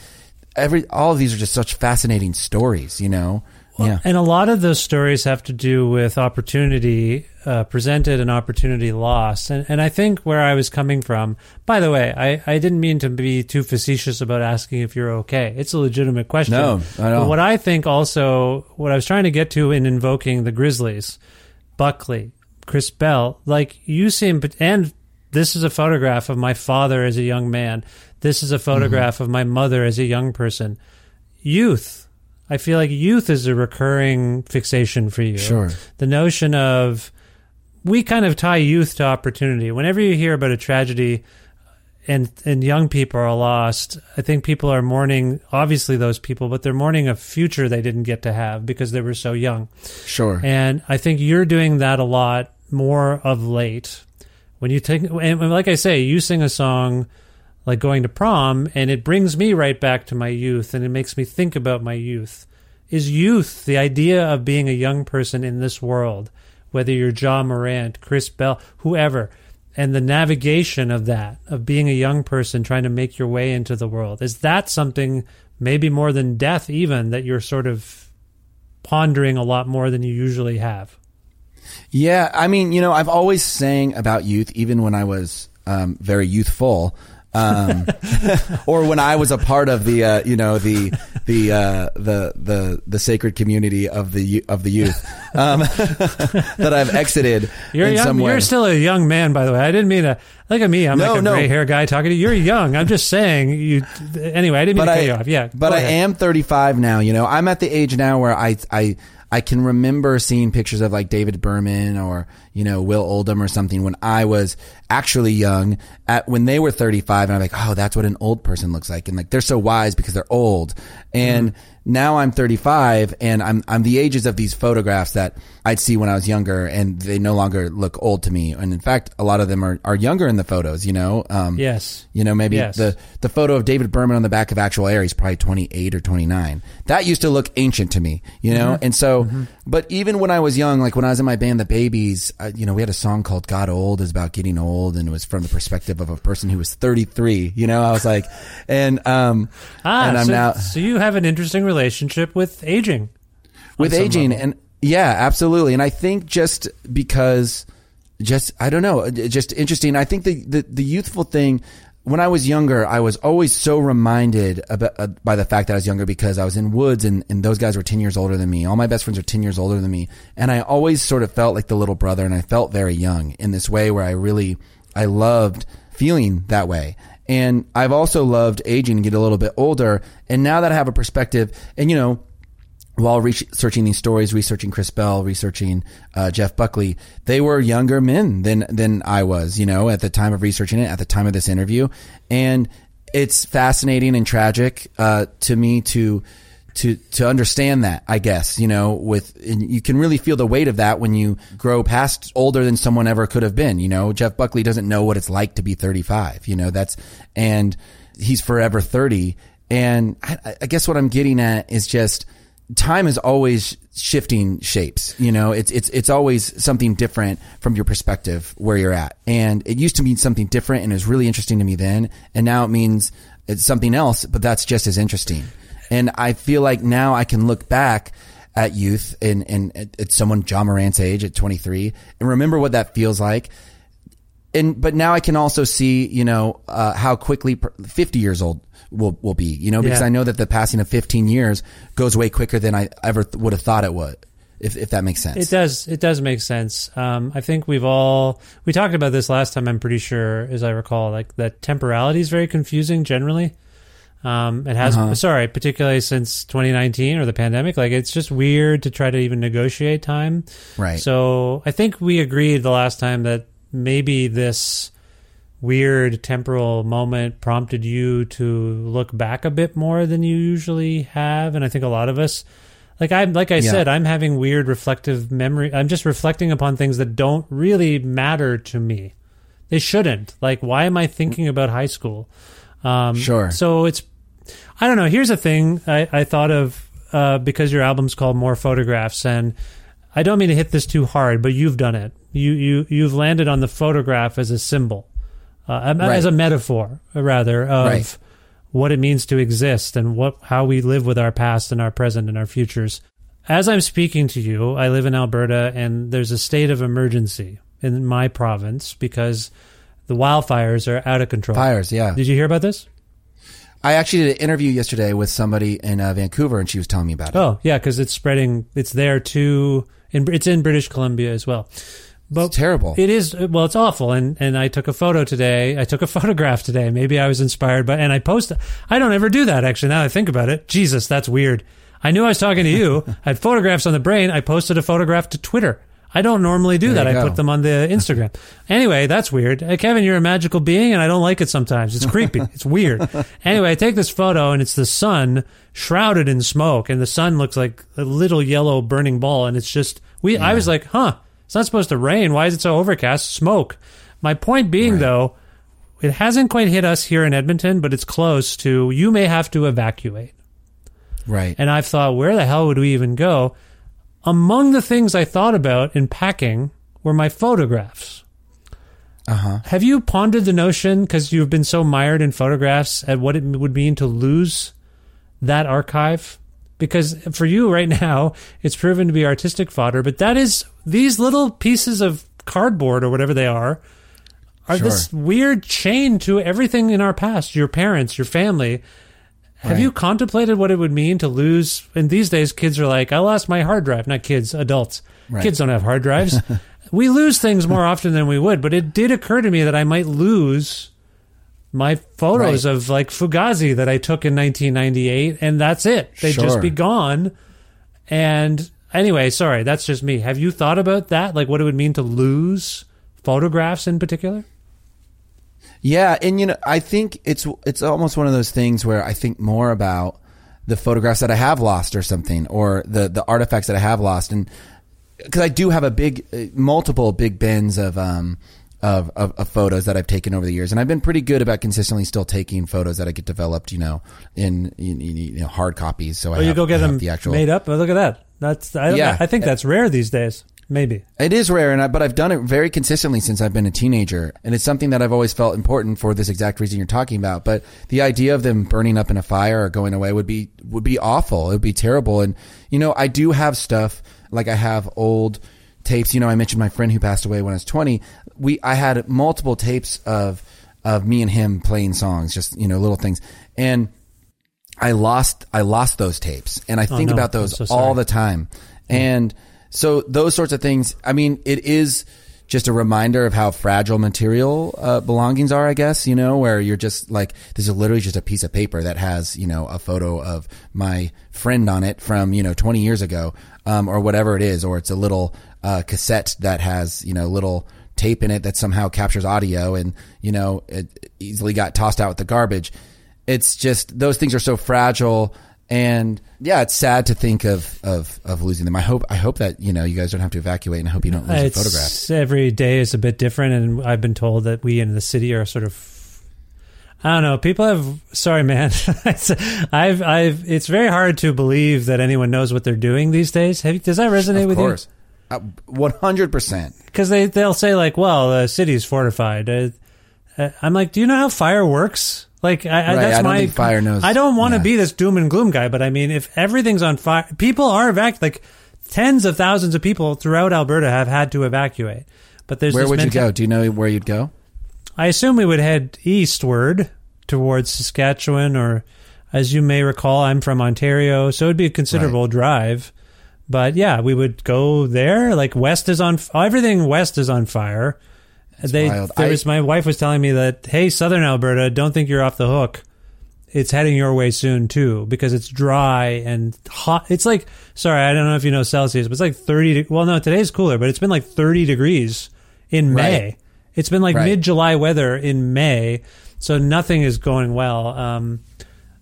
Speaker 5: every all of these are just such fascinating stories, you know. Yeah.
Speaker 3: And a lot of those stories have to do with opportunity uh, presented and opportunity lost. And, and I think where I was coming from, by the way, I, I didn't mean to be too facetious about asking if you're okay. It's a legitimate question.
Speaker 5: No, I know.
Speaker 3: But what I think also, what I was trying to get to in invoking the Grizzlies, Buckley, Chris Bell, like you seem, and this is a photograph of my father as a young man. This is a photograph
Speaker 5: Mm-hmm.
Speaker 3: of my mother as a young person. Youth. I feel like youth is a recurring fixation for you.
Speaker 5: Sure.
Speaker 3: The notion of we kind of tie youth to opportunity. Whenever you hear about a tragedy and and young people are lost, I think people are mourning obviously those people, but they're mourning a future they didn't get to have because they were so young.
Speaker 5: Sure.
Speaker 3: And I think you're doing that a lot more of late. When you take, and like I say, you sing a song like going to prom, and it brings me right back to my youth, and it makes me think about my youth. Is youth the idea of being a young person in this world, whether you're Ja Morant, Chris Bell, whoever, and the navigation of that, of being a young person trying to make your way into the world? Is that something, maybe more than death, even, that you're sort of pondering a lot more than you usually have?
Speaker 5: Yeah, I mean, you know, I've always sang about youth, even when I was um, very youthful, um, or when I was a part of the, uh, you know, the the uh, the the the sacred community of the of the youth um, that I've exited
Speaker 3: You're
Speaker 5: in
Speaker 3: young,
Speaker 5: some way.
Speaker 3: You're still a young man, by the way. I didn't mean to. Look at me. I'm
Speaker 5: No,
Speaker 3: like a
Speaker 5: no.
Speaker 3: gray hair guy talking to you. You're young. I'm just saying. You. Anyway, I didn't mean
Speaker 5: but
Speaker 3: to cut
Speaker 5: I,
Speaker 3: you off. Yeah,
Speaker 5: but I
Speaker 3: ahead.
Speaker 5: am 35 now. You know, I'm at the age now where I I I can remember seeing pictures of like David Berman or you know Will Oldham or something when I was actually young. At when they were 35, and I'm like, oh, that's what an old person looks like, and like they're so wise because they're old. And now I'm 35, and I'm I'm the ages of these photographs that I'd see when I was younger, and they no longer look old to me. And in fact, a lot of them are are younger in the photos. You know, um,
Speaker 3: Yes.
Speaker 5: you know, maybe
Speaker 3: Yes.
Speaker 5: the the photo of David Berman on the back of Actual Air, he's probably 28 or 29. That used to look ancient to me, you know?
Speaker 3: Mm-hmm.
Speaker 5: And so, but even when I was young, like when I was in my band, The Babies, uh, you know, we had a song called "Got Old is about getting old and it was from the perspective of a person who was 33, you know? I was like, and, um,
Speaker 3: Ah,
Speaker 5: and I'm
Speaker 3: so,
Speaker 5: now
Speaker 3: so you have an interesting relationship with aging.
Speaker 5: with aging
Speaker 3: level.
Speaker 5: and yeah, absolutely. And I think just because just I don't know, just interesting. I think the the, the youthful thing when I was younger, I was always so reminded about, uh, by the fact that I was younger because I was in woods and, and those guys were 10 years older than me. All my best friends are 10 years older than me. And I always sort of felt like the little brother and I felt very young in this way where I really, I loved feeling that way. And I've also loved aging and get a little bit older. And now that I have a perspective and you know, while researching these stories, researching Chris Bell, researching uh, Jeff Buckley, they were younger men than than I was, you know, at the time of researching it, at the time of this interview, and it's fascinating and tragic uh, to me to to to understand that. I guess you know, with you can really feel the weight of that when you grow past older than someone ever could have been. You know, Jeff Buckley doesn't know what it's like to be thirty five. You know, that's and he's forever thirty. And I, I guess what I'm getting at is just time is always shifting shapes. You know, it's it's it's always something different from your perspective where you're at. And it used to mean something different, and it was really interesting to me then. And now it means it's something else, but that's just as interesting. And I feel like now I can look back at youth and and at, at someone Ja Morant's age at 23 and remember what that feels like and but now I can also see, you know, uh, how quickly 50 years old will will be, you know, because
Speaker 3: Yeah.
Speaker 5: I know that the passing of 15 years goes way quicker than I ever th- would have thought it would. if if that makes sense.
Speaker 3: It does. It does make sense. Um, I think we've all we talked about this last time. I'm pretty sure, as I recall, like that temporality is very confusing generally. Um, it has
Speaker 5: Uh-huh.
Speaker 3: sorry, particularly since 2019 or the pandemic. Like it's just weird to try to even negotiate time.
Speaker 5: Right.
Speaker 3: So I think we agreed the last time that maybe this weird temporal moment prompted you to look back a bit more than you usually have, and I think a lot of us. Like I like I
Speaker 5: Yeah.
Speaker 3: said, I'm having weird reflective memory. I'm just reflecting upon things that don't really matter to me. They shouldn't. Like, why am I thinking about high school? Um,
Speaker 5: Sure.
Speaker 3: So it's, I don't know. Here's a thing I, I thought of uh, because your album's called More Photographs, and I don't mean to hit this too hard, but you've done it. You you you've landed on the photograph as a symbol, uh, as a metaphor, rather of
Speaker 5: Right.
Speaker 3: what it means to exist and what how we live with our past and our present and our futures. As I'm speaking to you, I live in Alberta, and there's a state of emergency in my province because the wildfires are out of control.
Speaker 5: Fires, yeah.
Speaker 3: Did you hear about this?
Speaker 5: I actually did an interview yesterday with somebody in uh, Vancouver, and she was telling me about it.
Speaker 3: Oh, yeah, because it's spreading. It's there too. In, it's in British Columbia as well. But
Speaker 5: It's terrible.
Speaker 3: It is well, it's awful. And and I took a photo today. I took a photograph today. Maybe I was inspired by, and I posted. I don't ever do that actually. Now I think about it, Jesus, that's weird. I knew I was talking to you. I had photographs on the brain. I posted a photograph to Twitter. I don't normally do
Speaker 5: There
Speaker 3: that. I
Speaker 5: go.
Speaker 3: put them on the Instagram. anyway, that's weird. Uh, Kevin, you're a magical being, and I don't like it sometimes. It's creepy. it's weird. Anyway, I take this photo, and it's the sun shrouded in smoke, and the sun looks like a little yellow burning ball, and it's just we. I was like, huh, it's not supposed to rain. Why is it so overcast? Smoke. My point being, though, it hasn't quite hit us here in Edmonton, but it's close to. You may have to evacuate.
Speaker 5: Right.
Speaker 3: And I've thought, where the hell would we even go? Among the things I thought about in packing were my photographs.
Speaker 5: Uh huh.
Speaker 3: Have you pondered the notion, because you've been so mired in photographs, at what it would mean to lose that archive? Because for you right now, it's proven to be artistic fodder, but that is these little pieces of cardboard or whatever they are are
Speaker 5: Sure.
Speaker 3: this weird chain to everything in our past, your parents, your family. Have
Speaker 5: Right.
Speaker 3: you contemplated what it would mean to lose? And these days, kids are like, I lost my hard drive. Not kids, adults.
Speaker 5: Right.
Speaker 3: Kids don't have hard drives. we lose things more often than we would, but it did occur to me that I might lose my photos
Speaker 5: Right.
Speaker 3: of like Fugazi that I took in 1998, and that's it. They'd just be gone. And anyway, sorry, that's just me. Have you thought about that? Like what it would mean to lose photographs in particular?
Speaker 5: Yeah, and you know, I think it's it's almost one of those things where I think more about the photographs that I have lost or something, or the the artifacts that I have lost, and because I do have a big, uh, multiple big bins of um of, of of photos that I've taken over the years, and I've been pretty good about consistently still taking photos that I get developed, you know, in in, in, you know hard copies. So I
Speaker 3: Or you
Speaker 5: have-
Speaker 3: go get
Speaker 5: I
Speaker 3: them
Speaker 5: the actual
Speaker 3: made up? Oh, look at that. That's I,
Speaker 5: Yeah.
Speaker 3: I think uh, that's rare these days. Maybe.
Speaker 5: It is rare, and I, but I've done it very consistently since I've been a teenager, and it's something that I've always felt important for this exact reason you're talking about. But the idea of them burning up in a fire or going away would be would be awful. It would be terrible. And you know, I do have stuff like I have old tapes. You know, I mentioned my friend who passed away when I was 20. We I had multiple tapes of of me and him playing songs, just you know, little things, and I lost I lost those tapes, and I think
Speaker 3: Oh, no.
Speaker 5: about those
Speaker 3: so
Speaker 5: all the time. And so those sorts of things. I mean, it is just a reminder of how fragile material uh, belongings are. I guess you know where you're just like this is literally just a piece of paper that has you know a photo of my friend on it from you know 20 years ago, um, or whatever it is, or it's a little uh, cassette that has you know little tape in it that somehow captures audio and you know it easily got tossed out with the garbage it's just those things are so fragile and yeah it's sad to think of of of losing them i hope i hope that you know you guys don't have to evacuate and i hope you don't lose your
Speaker 3: It's-
Speaker 5: photographs
Speaker 3: Every day is a bit different, and I've been told that we in the city are sort of. I don't know. People have. Sorry, man. It's- I've. I've. It's very hard to believe that anyone knows what they're doing these days. Have, does that resonate
Speaker 5: of
Speaker 3: with
Speaker 5: course Uh, 100%
Speaker 3: Because they they'll say like, "Well, the city's fortified." Uh, uh, I'm like, "Do you know how fire works?" Like, I, I,
Speaker 5: Right,
Speaker 3: that's
Speaker 5: I don't
Speaker 3: my
Speaker 5: fire knows-
Speaker 3: I don't want to
Speaker 5: yeah.
Speaker 3: be this doom and gloom guy, but I mean, if everything's on fire, people are evac like tens of thousands of people throughout Alberta have had to evacuate. But there's
Speaker 5: where would you
Speaker 3: menta-
Speaker 5: go do you know where you'd go
Speaker 3: I assume we would head eastward towards Saskatchewan, or as you may recall, I'm from Ontario, so it'd be a considerable drive. But yeah, we would go there. Like West is on everything. West is on fire. they
Speaker 5: wild.
Speaker 3: there
Speaker 5: I-
Speaker 3: was my wife was telling me that hey, Southern Alberta, don't think you're off the hook. It's heading your way soon too because it's dry and hot. It's like sorry, I don't know if you know Celsius, but it's like thirty. Well, no, today's cooler, but it's been like thirty degrees in May.
Speaker 5: Right.
Speaker 3: It's been like
Speaker 5: Right.
Speaker 3: mid July weather in May, so nothing is going well. Um,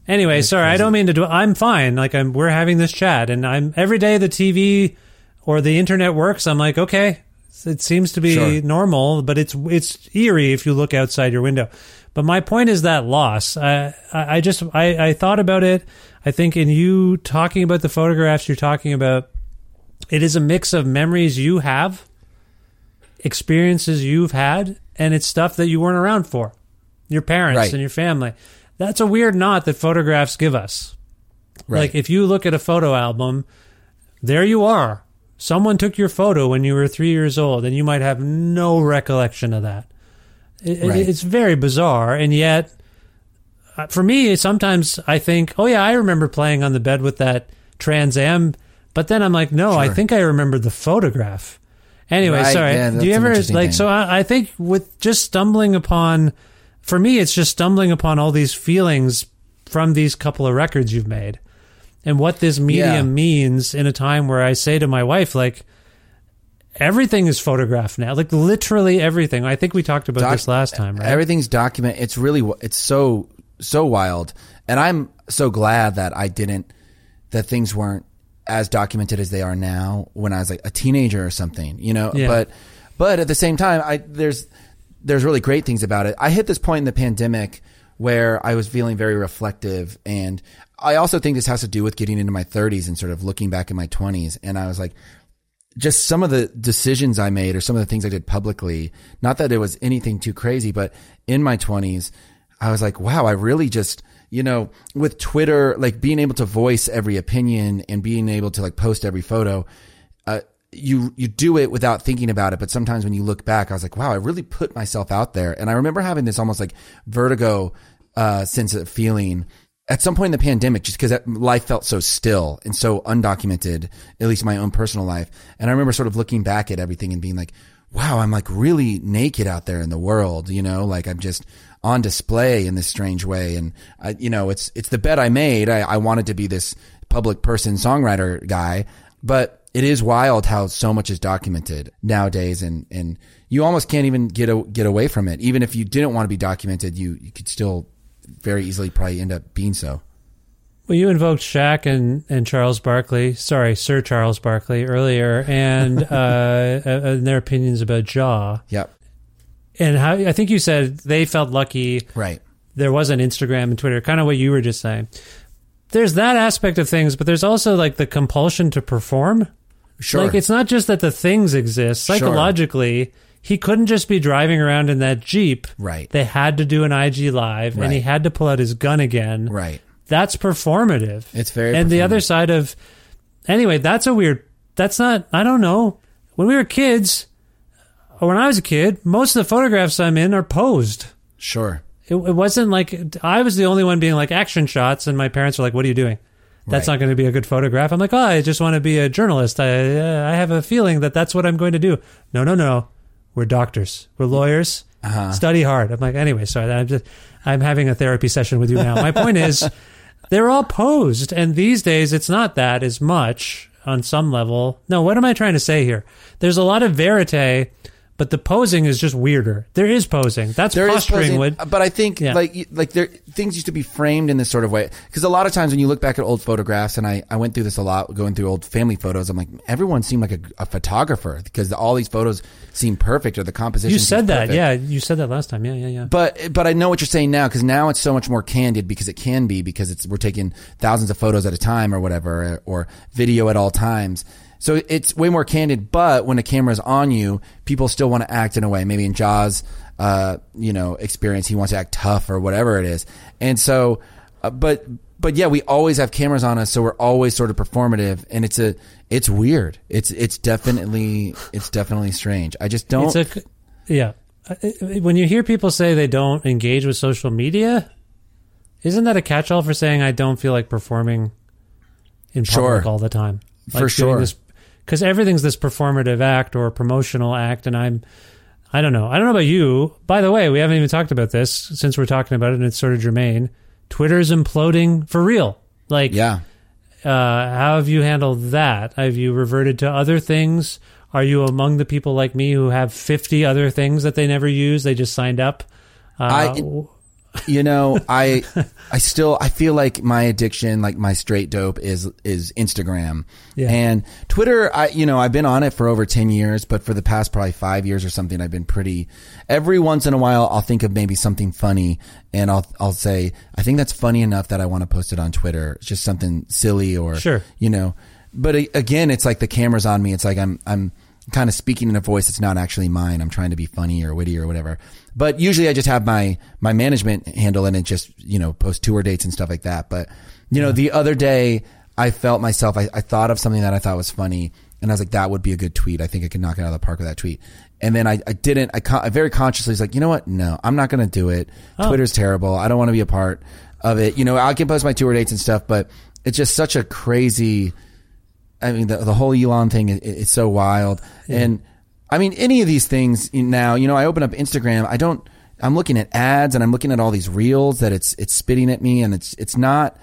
Speaker 3: anyway, sorry, I don't mean to do. I'm fine. Like I'm, we're having this chat, and I'm every day the TV or the internet works. I'm like, okay, it seems to be
Speaker 5: Sure.
Speaker 3: normal, but it's it's eerie if you look outside your window. But my point is that loss. I I, I just I, I thought about it. I think in you talking about the photographs, you're talking about it is a mix of memories you have, experiences you've had, and it's stuff that you weren't around for. Your parents
Speaker 5: Right.
Speaker 3: and your family. That's a weird knot that photographs give us.
Speaker 5: Right.
Speaker 3: Like if you look at a photo album, there you are. Someone took your photo when you were three years old, and you might have no recollection of that. It,
Speaker 5: Right.
Speaker 3: it's very bizarre, and yet, uh, for me, sometimes I think, "Oh yeah, I remember playing on the bed with that Trans Am," but then I'm like, "No, I think I remember the photograph." Anyway,
Speaker 5: Right,
Speaker 3: sorry.
Speaker 5: yeah,
Speaker 3: Do you ever like?
Speaker 5: thing.
Speaker 3: So I, I think with just stumbling upon, for me, it's just stumbling upon all these feelings from these couple of records you've made, and what this medium
Speaker 5: Yeah.
Speaker 3: means in a time where I say to my wife, like, everything is photographed now, like literally everything. I think we talked about
Speaker 5: Doc-
Speaker 3: this last time, right?
Speaker 5: Everything's document. It's really it's so so wild, and I'm so glad that I didn't that things weren't as documented as they are now when I was like a teenager or something, you know.
Speaker 3: Yeah.
Speaker 5: But but at the same time, I there's there's really great things about it. I hit this point in the pandemic where I was feeling very reflective, and I also think this has to do with getting into my 30s and sort of looking back in my 20s, and I was like just some of the decisions I made or some of the things I did publicly, not that it was anything too crazy, but in my twenties, I was like, wow, I really just, you know, with Twitter, like being able to voice every opinion and being able to like post every photo, you, you do it without thinking about it. But sometimes when you look back, I was like, wow, I really put myself out there. And I remember having this almost like vertigo, uh, sense of feeling at some point in the pandemic, just because life felt so still and so undocumented, at least my own personal life. And I remember sort of looking back at everything and being like, wow, I'm like really naked out there in the world, you know, like I'm just on display in this strange way. And I, you know, it's, it's the bet I made. I, I wanted to be this public person songwriter guy, but it is wild how so much is documented nowadays. And, and you almost can't even get, a, get away from it. Even if you didn't want to be documented, you, you could still very easily probably end up being so.
Speaker 3: Well, you invoked Shaq and, and Charles Barkley, sorry, Sir Charles Barkley earlier, and uh, and their opinions about Ja.
Speaker 5: Yep.
Speaker 3: And how I think you said they felt lucky.
Speaker 5: Right.
Speaker 3: There wasn't Instagram and Twitter, kind of what you were just saying. There's that aspect of things, but there's also like the compulsion to perform.
Speaker 5: Sure.
Speaker 3: Like it's not just that the things exist.
Speaker 5: Sure.
Speaker 3: Psychologically, he couldn't just be driving around in that Jeep.
Speaker 5: Right.
Speaker 3: They had to do an IG live and he had to pull out his gun again.
Speaker 5: Right.
Speaker 3: That's performative.
Speaker 5: It's very
Speaker 3: And the other side of anyway, that's a weird that's not I don't know. When we were kids or when I was a kid, most of the photographs I'm in are posed.
Speaker 5: Sure.
Speaker 3: It, it wasn't like I was the only one being like action shots, and my parents were like, "What are you doing? That's
Speaker 5: Right.
Speaker 3: not going to be a good photograph." I'm like, "Oh, I just want to be a journalist. I uh, I have a feeling that that's what I'm going to do." No, no, no. We're doctors. We're lawyers.
Speaker 5: Uh-huh.
Speaker 3: Study hard. I'm like, anyway. Sorry, I'm just I'm having a therapy session with you now. My point is, they're all posed, and these days it's not that as much on some level. No, what am I trying to say here? There's a lot of verite. But the posing is just weirder. There is posing. That's
Speaker 5: There
Speaker 3: posturing.
Speaker 5: posing,
Speaker 3: would, uh,
Speaker 5: but I think
Speaker 3: Yeah.
Speaker 5: like like there things used to be framed in this sort of way because a lot of times when you look back at old photographs and I I went through this a lot going through old family photos I'm like everyone seemed like a, a photographer because all these photos seem perfect or the composition
Speaker 3: You said that,
Speaker 5: perfect.
Speaker 3: yeah. You said that last time, yeah, yeah, yeah.
Speaker 5: But but I know what you're saying now because now it's so much more candid because it can be because it's we're taking thousands of photos at a time or whatever or video at all times. So it's way more candid. But when a camera's on you, people still want to act in a way. Maybe in Ja's, uh, you know, experience, he wants to act tough or whatever it is. And so, uh, but but yeah, we always have cameras on us, so we're always sort of performative, and it's a it's weird. It's it's definitely it's definitely strange. I just don't.
Speaker 3: It's a, yeah. Uh, When you hear people say they don't engage with social media, isn't that a catch-all for saying I don't feel like performing in public
Speaker 5: Sure.
Speaker 3: all the time?
Speaker 5: For sure.
Speaker 3: Because everything's this performative act or promotional act, and I'm, I don't know. I don't know about you. By the way, we haven't even talked about this since we're talking about it, and it's sort of germane. Twitter's imploding for real. Like,
Speaker 5: Yeah.
Speaker 3: uh, how have you handled that? Have you reverted to other things? Are you among the people like me who have 50 other things that they never use? They just signed up. Uh,
Speaker 5: I- you know i i still i feel like my addiction like my straight dope is is instagram.
Speaker 3: Yeah.
Speaker 5: and twitter i you know i've been on it for over 10 years but for the past probably five years or something i've been pretty every once in a while i'll think of maybe something funny and i'll i'll say i think that's funny enough that i want to post it on twitter. It's just something silly or
Speaker 3: Sure.
Speaker 5: you know. But again it's like the camera's on me. It's like i'm i'm kind of speaking in a voice that's not actually mine. I'm trying to be funny or witty or whatever but usually i just have my my management handle and it just you know post tour dates and stuff like that. But you know the other day i felt myself I, I thought of something that i thought was funny and i was like that would be a good tweet. I think i could knock it out of the park with that tweet. And then i, I didn't I, I very consciously was like you know what? No i'm not going to do it. Oh. Twitter's terrible. I don't want to be a part of it. You know i can post my tour dates and stuff but it's just such a crazy I mean, the, the whole Elon thing is, is so wild. And I mean, any of these things now, you know, I open up Instagram, I don't, I'm looking at ads and I'm looking at all these reels that it's, it's spitting at me and it's, it's not,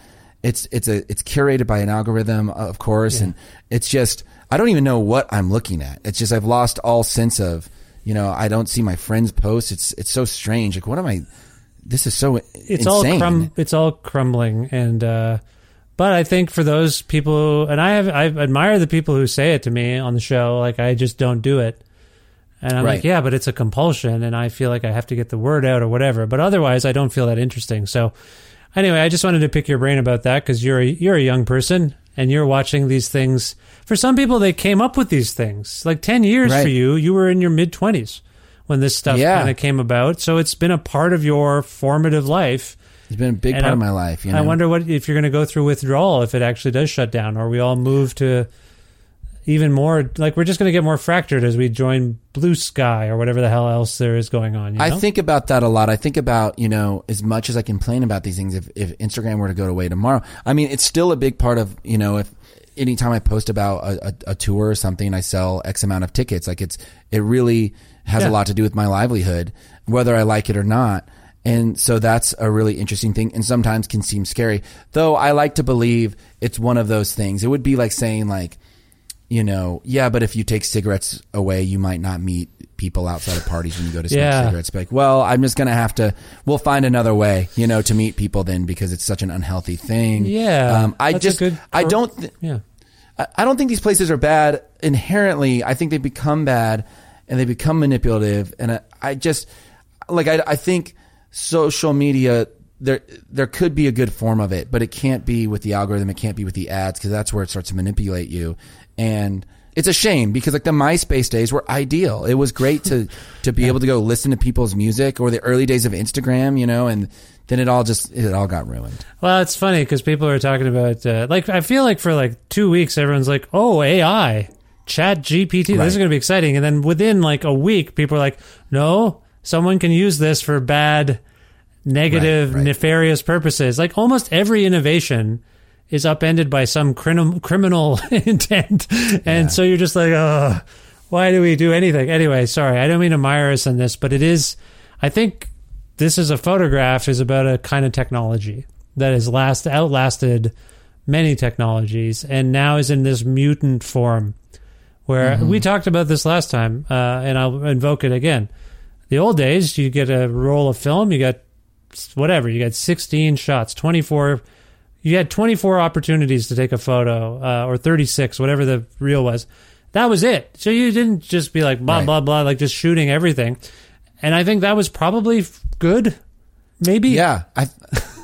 Speaker 5: it's, it's a, it's curated by an algorithm, of course. And it's just, I don't even know what I'm looking at. It's just, I've lost all sense of, you know, I don't see my friends posts. It's, it's so strange. Like, what am I, this is so
Speaker 3: it's
Speaker 5: insane.
Speaker 3: all crum- it's all crumbling and uh but I think for those people and I have I admire the people who say it to me on the show like I just don't do it. And I'm
Speaker 5: Right.
Speaker 3: like, yeah, but it's a compulsion and I feel like I have to get the word out or whatever. But otherwise I don't feel that interesting. So anyway, I just wanted to pick your brain about that cuz you're a, you're a young person and you're watching these things. For some people they came up with these things. Like 10 years for you, you were in your mid 20s when this stuff
Speaker 5: Yeah.
Speaker 3: kind of came about. So it's been a part of your formative life.
Speaker 5: It's been a big
Speaker 3: And
Speaker 5: part
Speaker 3: I-
Speaker 5: of my life. You know?
Speaker 3: I wonder what if you're going to go through withdrawal if it actually does shut down, or we all move to even more like we're just going to get more fractured as we join Bluesky or whatever the hell else there is going on. You know?
Speaker 5: I think about that a lot. I think about, you know, as much as I complain about these things, if, if Instagram were to go away tomorrow, I mean, it's still a big part of, you know, if anytime I post about a, a, a tour or something, I sell X amount of tickets. Like it's, it really has
Speaker 3: Yeah.
Speaker 5: a lot to do with my livelihood, whether I like it or not. And so that's a really interesting thing and sometimes can seem scary. Though I like to believe it's one of those things. It would be like saying like, you know, yeah, but if you take cigarettes away, you might not meet people outside of parties when you go to smoke
Speaker 3: Yeah.
Speaker 5: cigarettes. Like, well, I'm just going to have to, we'll find another way, you know, to meet people then because it's such an unhealthy thing.
Speaker 3: Yeah,
Speaker 5: Um, I just,
Speaker 3: good
Speaker 5: I don't, th-
Speaker 3: yeah.
Speaker 5: I- I don't think these places are bad inherently. I think they become bad and they become manipulative. And I, I just, like, I, I think social media, there, there could be a good form of it, but it can't be with the algorithm. It can't be with the ads because that's where it starts to manipulate you. And it's a shame because like the MySpace days were ideal. It was great to, to be able to go listen to people's music or the early days of Instagram, you know, and then it all just, it all got ruined.
Speaker 3: Well, it's funny because people are talking about uh, like I feel like for like two weeks everyone's like, oh AI, Chat GPT, this is going to be exciting, and then within like a week, people are like, no, someone can use this for bad, negative,
Speaker 5: Right, right.
Speaker 3: nefarious purposes. Like almost every innovation is upended by some criminal criminal intent, and so you're just like, oh, why do we do anything? Anyway, sorry, I don't mean to mire us in this, but it is. I think this is a photograph is about a kind of technology that has last outlasted many technologies and now is in this mutant form where we talked about this last time uh, and i'll invoke it again the old days you get a roll of film you got whatever you got 16 shots 24 you had 24 opportunities to take a photo uh, or 36 whatever the reel was that was it so you didn't just be like blah
Speaker 5: Right.
Speaker 3: blah blah like just shooting everything and i think that was probably good maybe
Speaker 5: Yeah, I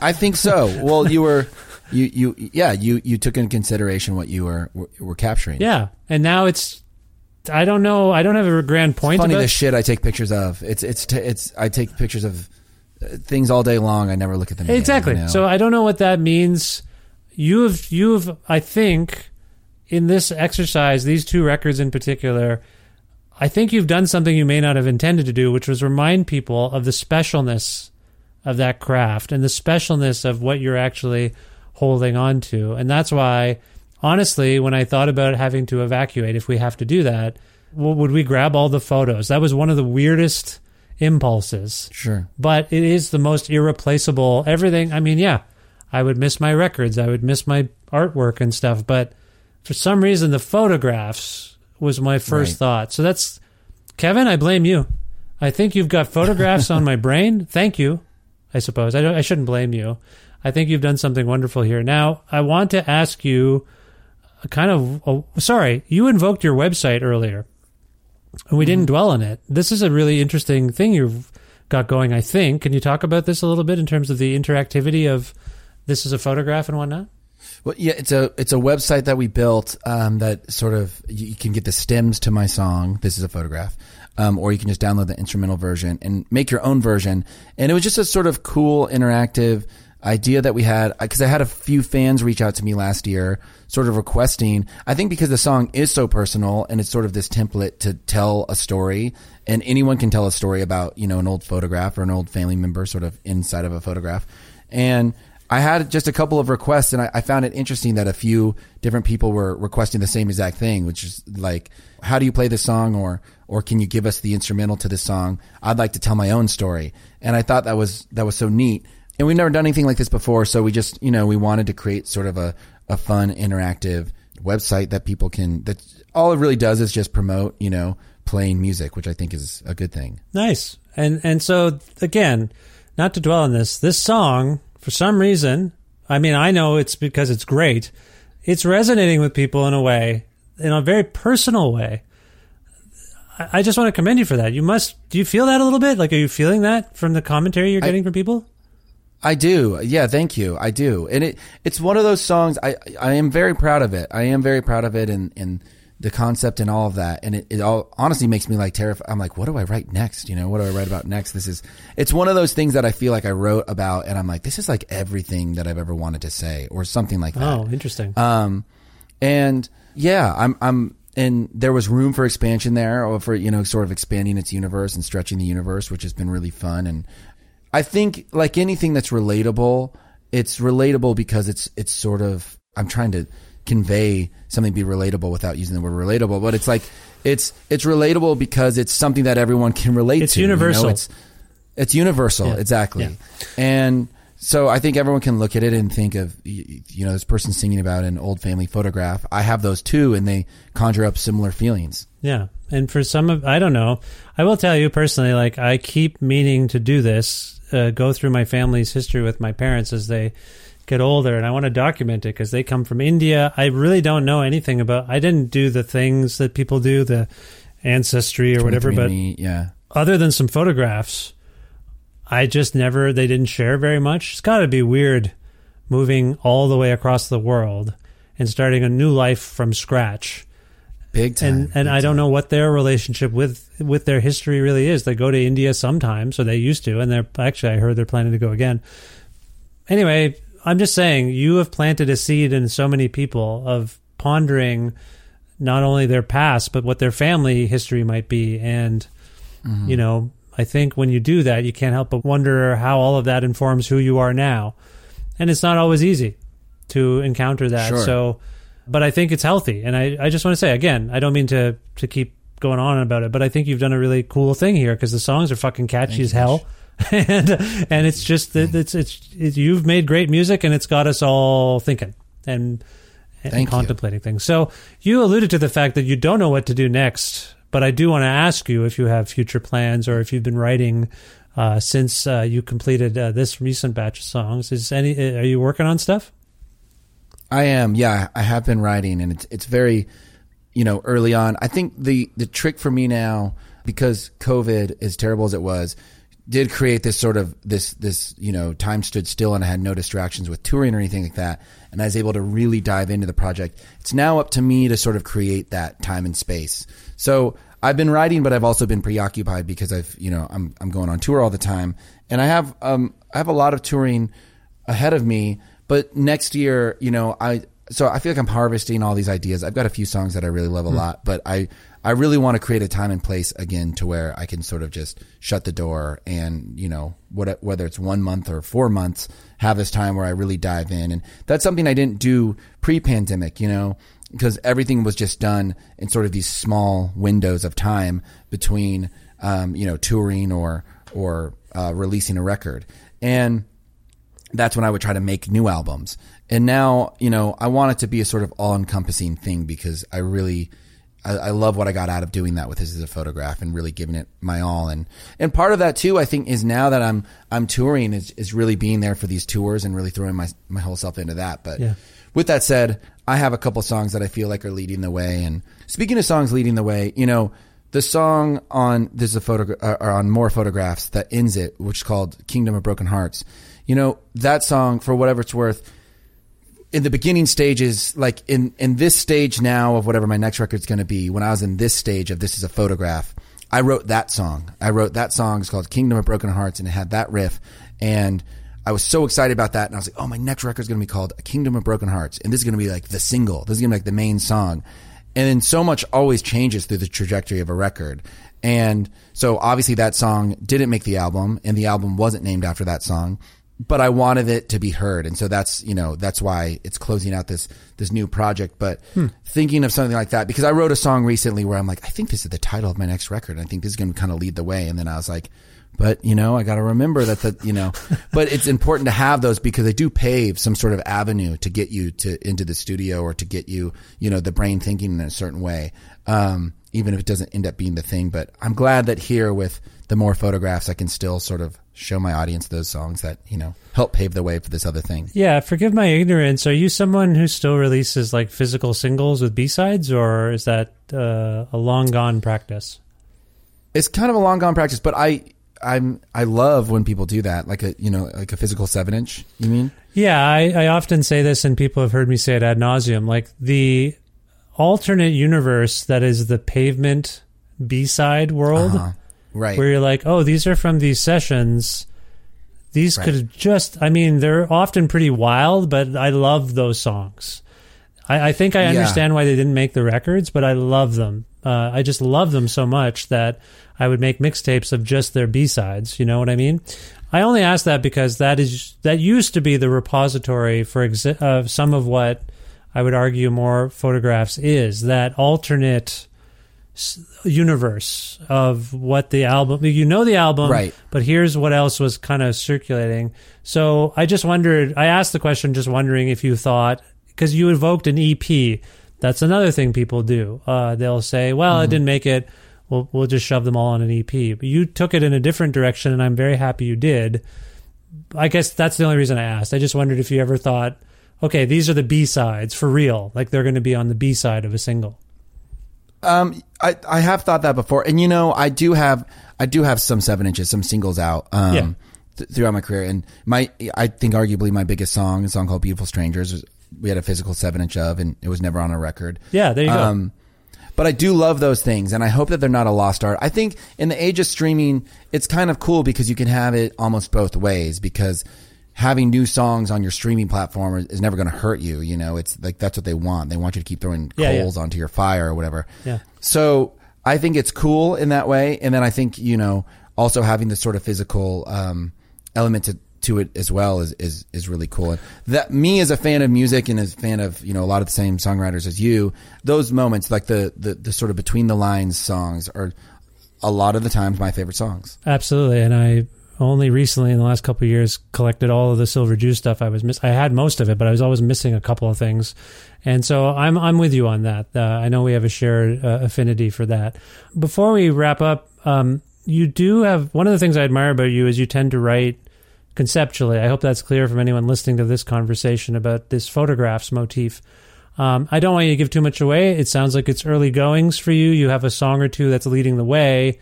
Speaker 5: I think so. Well, you were you you yeah you you took into consideration what you were were, capturing.
Speaker 3: yeah and now it's i don't know i don't have a grand point
Speaker 5: funny
Speaker 3: about
Speaker 5: the shit I take pictures of. It's it's t- it's I take pictures of things all day long. I never look at them. again,
Speaker 3: Exactly.
Speaker 5: you know?
Speaker 3: So I don't know what that means. You have you have I think in this exercise, these two records in particular, I think you've done something you may not have intended to do, which was remind people of the specialness of that craft and the specialness of what you're actually holding on to. And that's why honestly, when I thought about having to evacuate, if we have to do that, would we grab all the photos? That was one of the weirdest impulses.
Speaker 5: Sure.
Speaker 3: But it is the most irreplaceable everything. I mean, yeah, I would miss my records, I would miss my artwork and stuff, but for some reason the photographs was my first
Speaker 5: Right.
Speaker 3: thought. So that's Kevin, I blame you. I think you've got photographs on my brain. Thank you. I suppose. I don't I shouldn't blame you. I think you've done something wonderful here. Now, I want to ask you a kind of oh, sorry, you invoked your website earlier. And we didn't dwell on it. This is a really interesting thing you've got going, I think. Can you talk about this a little bit in terms of the interactivity of this is a photograph and whatnot?
Speaker 5: Well, yeah, it's a it's a website that we built um, that sort of you can get the stems to my song. This is a photograph, um, or you can just download the instrumental version and make your own version. And it was just a sort of cool, interactive idea that we had because I had a few fans reach out to me last year, sort of requesting. I think because the song is so personal and it's sort of this template to tell a story, and anyone can tell a story about you know an old photograph or an old family member, sort of inside of a photograph, and. I had just a couple of requests, and I, I found it interesting that a few different people were requesting the same exact thing, which is like, "How do you play this song?" or "Or can you give us the instrumental to this song?" I'd like to tell my own story, and I thought that was that was so neat. And we've never done anything like this before, so we just you know we wanted to create sort of a a fun, interactive website that people can. That all it really does is just promote you know playing music, which I think is a good thing.
Speaker 3: Nice. And and so again, not to dwell on this, this song for some reason, I mean, I know it's because it's great. It's resonating with people in a way, in a very personal way. I, just want to commend you for that. You must. Do you feel that a little bit? Like, are you feeling that from the commentary you're
Speaker 5: I-
Speaker 3: getting from people?
Speaker 5: I do. Yeah, thank you. I do. And it it's one of those songs I I am very proud of it. I am very proud of it and and the concept and all of that. And it, it all honestly makes me like terrified. I'm like, what do I write next? You know, what do I write about next? This is it's one of those things that I feel like I wrote about and I'm like, this is like everything that I've ever wanted to say or something like that.
Speaker 3: Oh, interesting.
Speaker 5: Um, and yeah, I'm, I'm, and there was room for expansion there, or for you know, sort of expanding its universe and stretching the universe, which has been really fun. And I think, like anything that's relatable, it's relatable because it's it's sort of I'm trying to convey something be relatable without using the word relatable, but it's like it's it's relatable because it's something that everyone can relate
Speaker 3: It's
Speaker 5: to. you know?
Speaker 3: universal.
Speaker 5: It's it's universal,
Speaker 3: Yeah.
Speaker 5: exactly.
Speaker 3: Yeah.
Speaker 5: And so I think everyone can look at it and think of, you know, this person singing about an old family photograph. I have those too, and they conjure up similar feelings.
Speaker 3: Yeah. And for some of, I don't know. I will tell you personally, like, I keep meaning to do this, uh, go through my family's history with my parents as they get older. And I want to document it because they come from India. I really don't know anything about, I didn't do the things that people do, the ancestry or whatever, but
Speaker 5: 23andMe, yeah.
Speaker 3: other than some photographs, I just never, they didn't share very much. It's got to be weird moving all the way across the world and starting a new life from scratch
Speaker 5: Big time.
Speaker 3: and and
Speaker 5: big
Speaker 3: I don't
Speaker 5: time.
Speaker 3: know what their relationship with with their history really is. They go to India sometimes, or they used to, and they're actually I heard they're planning to go again. Anyway, I'm just saying you have planted a seed in so many people of pondering not only their past but what their family history might be, and
Speaker 5: Mm-hmm.
Speaker 3: you know I think when you do that, you can't help but wonder how all of that informs who you are now, and it's not always easy to encounter that.
Speaker 5: Sure.
Speaker 3: So but I think it's healthy. And I, I just want to say again, I don't mean to to keep going on about it, but I think you've done a really cool thing here because the songs are fucking catchy as hell, and and it's just that it's, it's it's you've made great music and it's got us all thinking and and
Speaker 5: Thank you.
Speaker 3: contemplating things. So you alluded to the fact that you don't know what to do next, but I do want to ask you if you have future plans or if you've been writing. Uh, since uh, you completed uh, this recent batch of songs, is any are you working on stuff?
Speaker 5: I am. Yeah, I have been writing, and it's it's very, you know, early on. I think the the trick for me now, because COVID, as terrible as it was, did create this sort of this this you know time stood still, and I had no distractions with touring or anything like that, and I was able to really dive into the project. It's now up to me to sort of create that time and space. So I've been writing, but I've also been preoccupied because I've you know I'm I'm going on tour all the time, and I have um I have a lot of touring ahead of me. But next year, you know, I so I feel like I'm harvesting all these ideas. I've got a few songs that I really love a
Speaker 3: Hmm.
Speaker 5: lot, but I I really want to create a time and place again to where I can sort of just shut the door and you know what whether it's one month or four months have this time where I really dive in, and that's something I didn't do pre-pandemic, you know, because everything was just done in sort of these small windows of time between um, you know touring or or uh, releasing a record and that's when I would try to make new albums. And now, you know, I want it to be a sort of all encompassing thing because I really, I, I love what I got out of doing that with this as a photograph and really giving it my all. And, and part of that too, I think is now that I'm, I'm touring is, is really being there for these tours and really throwing my, my whole self into that. But
Speaker 3: Yeah.
Speaker 5: with that said, I have a couple songs that I feel like are leading the way. And speaking of songs leading the way, you know, the song on there's a photo uh, or on more photographs that ends it, which is called "Kingdom of Broken Hearts." You know that song, for whatever it's worth, in the beginning stages, like in in this stage now of whatever my next record's going to be. When I was in this stage of this is a photograph, I wrote that song. I wrote that song. It's called "Kingdom of Broken Hearts," and it had that riff and. I was so excited about that, and I was like, "Oh, my next record's going to be called "A Kingdom of Broken Hearts," and this is going to be like the single. This is going to be like the main song." And then so much always changes through the trajectory of a record, and so obviously that song didn't make the album, and the album wasn't named after that song, but I wanted it to be heard, and so that's you know that's why it's closing out this this new project. But thinking of something like that, because I wrote a song recently where I'm like, I think this is the title of my next record, I think this is going to kind of lead the way, and then I was like but you know, I got to remember that the you know, but it's important to have those because they do pave some sort of avenue to get you to into the studio or to get you, you know, the brain thinking in a certain way. Um, even if it doesn't end up being the thing, but I'm glad that here with the more photographs, I can still sort of show my audience those songs that you know help pave the way for this other thing.
Speaker 3: Yeah, forgive my ignorance. Are you someone who still releases like physical singles with B sides, or is that uh, a long gone practice?
Speaker 5: It's kind of a long gone practice, but I. I'm I love when people do that, like a you know like a physical seven inch. You mean?
Speaker 3: Yeah, I, I often say this, and people have heard me say it ad nauseum. Like the alternate universe that is the pavement B side world,
Speaker 5: Uh-huh. Right.
Speaker 3: where you're like, oh, these are from these sessions. These
Speaker 5: Right.
Speaker 3: could have just, I mean, they're often pretty wild, but I love those songs. I, I think I
Speaker 5: Yeah.
Speaker 3: understand why they didn't make the records, but I love them. Uh, I just love them so much that I would make mixtapes of just their B sides. You know what I mean? I only ask that because that is that used to be the repository for exi- of some of what I would argue more photographs is that alternate universe of what the album you know the album
Speaker 5: Right.
Speaker 3: but here's what else was kind of circulating. So i just wondered i asked the question just wondering if you thought because you evoked an ep that's another thing people do. Uh, they'll say well
Speaker 5: Mm-hmm.
Speaker 3: it didn't make it. We'll, we'll just shove them all on an ep but you took it in a different direction and i'm very happy you did. I guess that's the only reason i asked. I just wondered if you ever thought okay these are the b sides for real. Like they're going to be on the b side of a single
Speaker 5: Um, I I have thought that before, and you know, I do have I do have some seven inches, some singles out. Um,
Speaker 3: Yeah.
Speaker 5: th- throughout my career, and my I think arguably my biggest song, a song called "Beautiful Strangers," was, we had a physical seven inch of, and it was never on a record.
Speaker 3: yeah there you go
Speaker 5: Um, but I do love those things, and I hope that they're not a lost art. I think in the age of streaming, it's kind of cool because you can have it almost both ways. Because having new songs on your streaming platform is, is never going to hurt you. You know, it's like that's what they want. They want you to keep throwing
Speaker 3: Yeah, yeah.
Speaker 5: coals onto your fire or whatever.
Speaker 3: Yeah.
Speaker 5: So I think it's cool in that way, and then I think you know also having this sort of physical um, element to to it as well is, is is really cool. And that me as a fan of music and as a fan of you know a lot of the same songwriters as you, those moments like the the, the sort of between the lines songs are a lot of the times my favorite songs.
Speaker 3: Absolutely, and I only recently in the last couple of years collected all of the Silver Jews stuff. I was miss- I had most of it, but I was always missing a couple of things, and so I'm I'm with you on that. Uh, I know we have a shared uh, affinity for that. Before we wrap up, um, you do have one of the things I admire about you is you tend to write conceptually. I hope that's clear from anyone listening to this conversation about this photographs motif. Um, I don't want you to give too much away. It sounds like it's early goings for you. You have a song or two that's leading the way,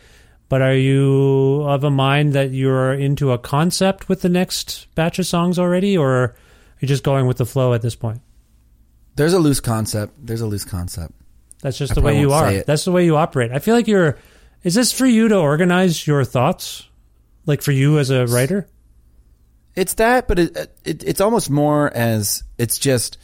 Speaker 3: but are you of a mind that you're into a concept with the next batch of songs already, or are you just going with the flow at this point?
Speaker 5: There's a loose concept. There's a loose concept.
Speaker 3: That's just
Speaker 5: I
Speaker 3: the way you are. That's the way you operate. I feel like you're. Is this for you to organize your thoughts? Like for you as a writer?
Speaker 5: It's that, but it, it it's almost more as it's just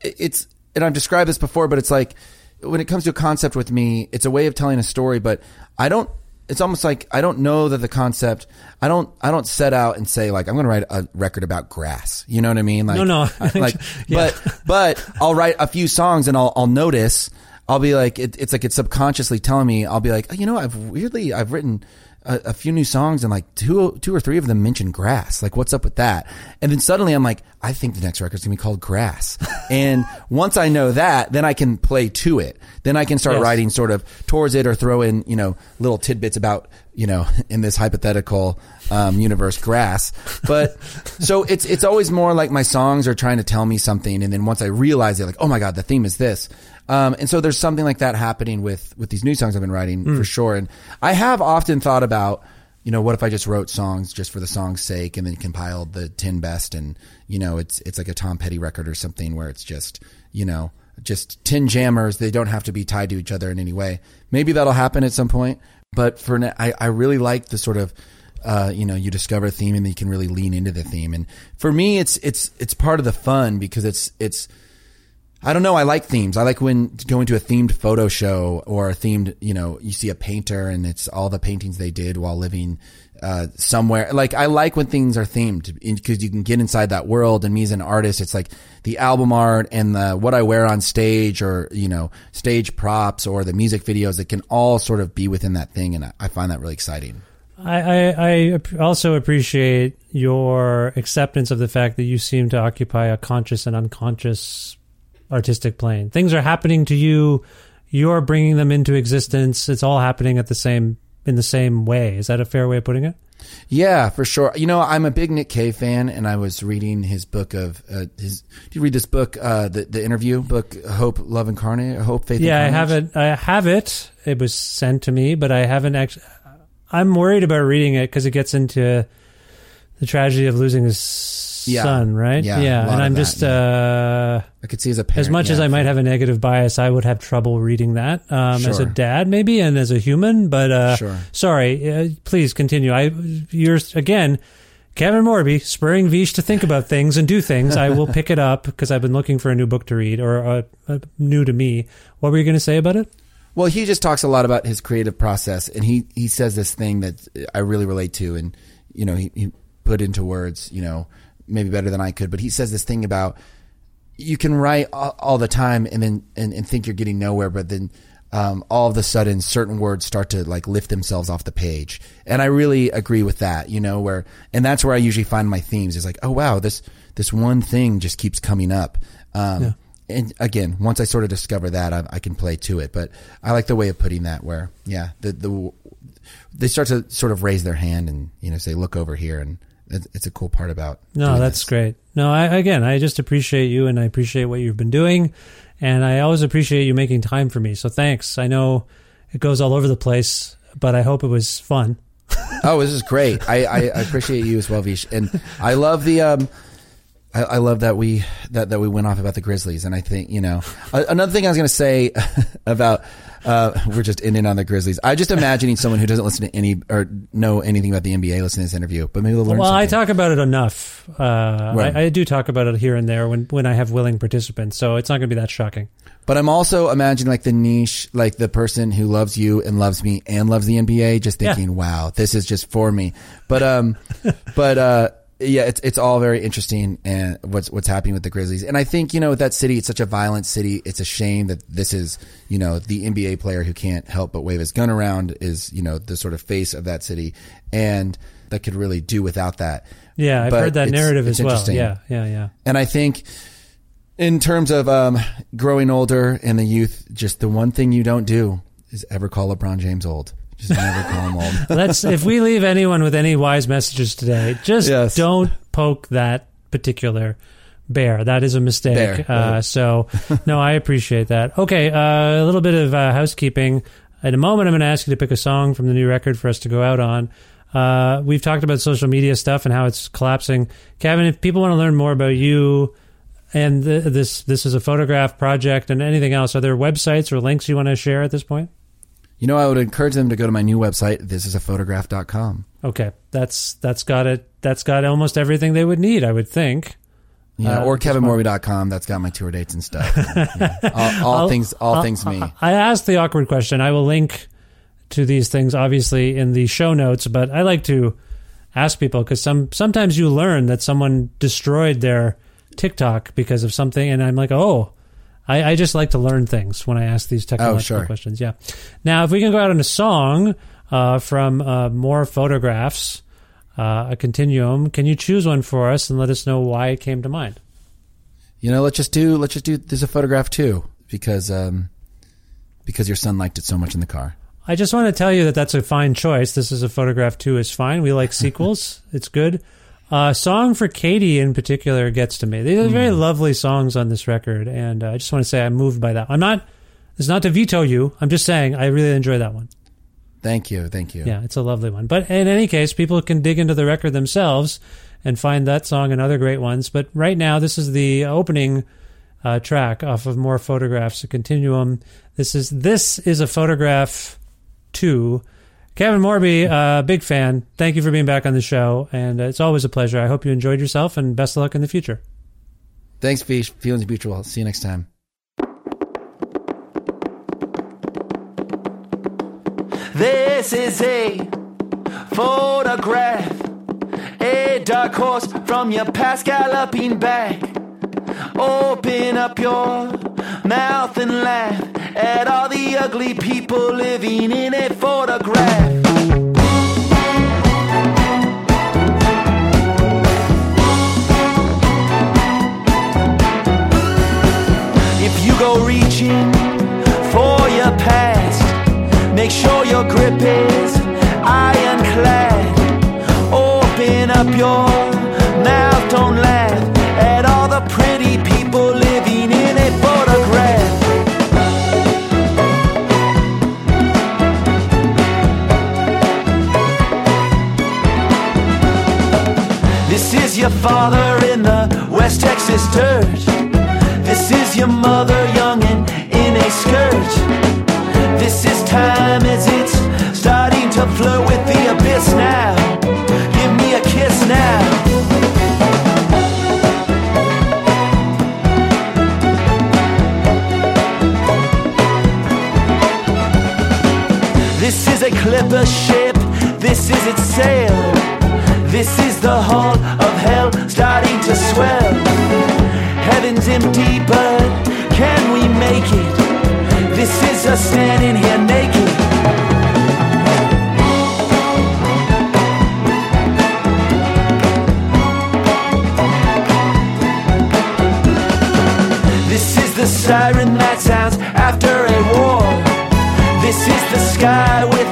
Speaker 5: it's and I've described this before, but it's like when it comes to a concept with me, it's a way of telling a story, but I don't it's almost like I don't know that the concept I don't I don't set out and say like I'm going to write a record about grass. You know what I mean? Like
Speaker 3: No, no.
Speaker 5: I- like
Speaker 3: Yeah.
Speaker 5: but but I'll write a few songs and I'll I'll notice I'll be like it, it's like it's subconsciously telling me I'll be like oh, you know I've weirdly I've written a, a few new songs and like two two or three of them mention grass. Like what's up with that? And then suddenly I'm like I think the next record's gonna be called grass. And once I know that then I can play to it. Then I can start
Speaker 3: Yes.
Speaker 5: writing sort of towards it or throw in you know little tidbits about you know in this hypothetical um, universe grass. But so it's it's always more like my songs are trying to tell me something. And then once I realize it like oh my god the theme is this um, and so there's something like that happening with with these new songs I've been writing
Speaker 3: Hmm.
Speaker 5: for sure. And I have often thought about you know what if I just wrote songs just for the song's sake and then compiled the 10 best and you know it's it's like a Tom Petty record or something where it's just you know just 10 jammers. They don't have to be tied to each other in any way. Maybe that'll happen at some point but for now I, I really like the sort of uh, you know you discover a theme and then you can really lean into the theme. And for me it's it's it's part of the fun because it's it's I don't know. I like themes. I like when going to a themed photo show or a themed, you know, you see a painter and it's all the paintings they did while living uh, somewhere. Like I like when things are themed because you can get inside that world. And me as an artist, it's like the album art and the what I wear on stage, or you know, stage props or the music videos. It can all sort of be within that thing, and I, I find that really exciting.
Speaker 3: I, I, I also appreciate your acceptance of the fact that you seem to occupy a conscious and unconscious artistic plane. Things are happening to you. You're bringing them into existence. It's all happening at the same in the same way. Is that a fair way of putting it?
Speaker 5: Yeah, for sure. You know, I'm a big Nick Cave fan, and I was reading his book of uh, his. Do you read this book, uh, the the interview book, Hope, Love Incarnate, Hope, Faith?
Speaker 3: Yeah, I have it. I have it. It was sent to me, but I haven't actually. I'm worried about reading it because it gets into the tragedy of losing his
Speaker 5: Yeah.
Speaker 3: son, right?
Speaker 5: Yeah,
Speaker 3: yeah. And I'm
Speaker 5: that,
Speaker 3: just uh,
Speaker 5: I could see as a parent,
Speaker 3: as much as I might have a negative bias, I would have trouble reading that um, as a dad, maybe, and as a human. But uh,
Speaker 5: Sure.
Speaker 3: sorry, uh, please continue. I you're again. Kevin Morby spurring Vish to think about things and do things. I will pick it up because I've been looking for a new book to read or uh, uh, new to me. What were you going to say about it?
Speaker 5: Well, he just talks a lot about his creative process, and he he says this thing that I really relate to, and you know, he, he put into words, you know, maybe better than I could, but he says this thing about you can write all, all the time and then and, and think you're getting nowhere, but then um, all of a sudden certain words start to like lift themselves off the page, and I really agree with that. You know, where and that's where I usually find my themes is like, oh wow, this this one thing just keeps coming up. Um, And again, once I sort of discover that, I, I can play to it. But I like the way of putting that, where yeah, the the they start to sort of raise their hand and you know say, look over here, and it's, it's a cool part about.
Speaker 3: No, that's
Speaker 5: this.
Speaker 3: great. No, I, again, I just appreciate you and I appreciate what you've been doing. And I always appreciate you making time for me. So thanks. I know it goes all over the place, but I hope it was fun.
Speaker 5: Oh, this is great. I, I, I appreciate you as well, Vish, and I love the. Um, I, I love that we that, that we went off about the Grizzlies, and I think you know another thing I was going to say about uh, we're just ending on the Grizzlies. I'm just imagining someone who doesn't listen to any or know anything about the NBA listen to this interview, but maybe they'll learn.
Speaker 3: Well, I talk about it enough. Uh,
Speaker 5: Right.
Speaker 3: I, I do talk about it here and there when, when I have willing participants. So it's not going to be that shocking.
Speaker 5: But I'm also imagining like the niche, like the person who loves you and loves me and loves the NBA, just
Speaker 3: Yeah.
Speaker 5: thinking, "Wow, this is just for me." But um, but uh, yeah, it's it's all very interesting and what's what's happening with the Grizzlies. And I think you know with that city, it's such a violent city. It's a shame that this is you know the NBA player who can't help but wave his gun around is you know the sort of face of that city, and that could really do without that.
Speaker 3: Yeah, I've
Speaker 5: But
Speaker 3: heard that
Speaker 5: it's-
Speaker 3: narrative
Speaker 5: it's
Speaker 3: as well. Yeah, yeah, yeah.
Speaker 5: And I think in terms of um, growing older and the youth, just the one thing you don't do is ever call LeBron James old. Just never call old.
Speaker 3: Let's if we leave anyone with any wise messages today, just
Speaker 5: Yes.
Speaker 3: don't poke that particular bear. That is a mistake.
Speaker 5: Bear,
Speaker 3: Uh,
Speaker 5: right.
Speaker 3: so no, I appreciate that. Okay, uh, a little bit of uh, housekeeping. In a moment, I'm going to ask you to pick a song from the new record for us to go out on. Uh, we've talked about social media stuff and how it's collapsing. Kevin, if people want to learn more about you and th- this this is a photograph project and anything else, are there websites or links you want to share at this point?
Speaker 5: You know, I would encourage them to go to my new website, thisisaphotograph.com.
Speaker 3: Okay, that's that's got it. That's got almost everything they would need, I would think.
Speaker 5: Yeah,
Speaker 3: Uh,
Speaker 5: or
Speaker 3: at this point.
Speaker 5: kevinmorby.com. That's got my tour dates and stuff. Yeah. All, all things, all
Speaker 3: I'll-
Speaker 5: things me.
Speaker 3: I asked the awkward question. I will link to these things obviously in the show notes, but I like to ask people because some sometimes you learn that someone destroyed their TikTok because of something, and I'm like, oh. I, I just like to learn things when I ask these technological
Speaker 5: Oh, sure.
Speaker 3: questions. Yeah. Now, if we can go out on a song uh, from uh, more photographs, uh, a continuum, can you choose one for us and let us know why it came to mind?
Speaker 5: You know, let's just do, let's just do, there's a photograph too, because, um, because your son liked it so much in the car.
Speaker 3: I just want to tell you that that's a fine choice. This is a photograph too. is fine. We like sequels. it's good. Uh, song for Katie in particular gets to me. These are very lovely songs on this record, and uh, I just want to say I'm moved by that. I'm not. It's not to veto you. I'm just saying I really enjoy that one.
Speaker 5: Thank you. Thank you.
Speaker 3: Yeah, it's a lovely one. But in any case, people can dig into the record themselves and find that song and other great ones. But right now, this is the opening uh, track off of More Photographs, a continuum. This is this is a photograph two. Kevin Morby, uh, big fan. Thank you for being back on the show, and it's always a pleasure. I hope you enjoyed yourself, and best of luck in the future.
Speaker 5: Thanks, Vish. Feelings mutual. See you next time.
Speaker 4: This is a photograph, a dark horse from your past galloping back. Open up your mouth and laugh at all ugly people living in a photograph. If you go reaching for your past, make sure your grip is ironclad. Open up your mouth, don't laugh father in the West Texas dirt. This is your mother, young and in a skirt. This is time as it's starting to flirt with the abyss now. Give me a kiss now. This is a clipper ship, this is its sail. This is the hull Heaven's empty, but can we make it? This is us standing here naked. This is the siren that sounds after a war. This is the sky with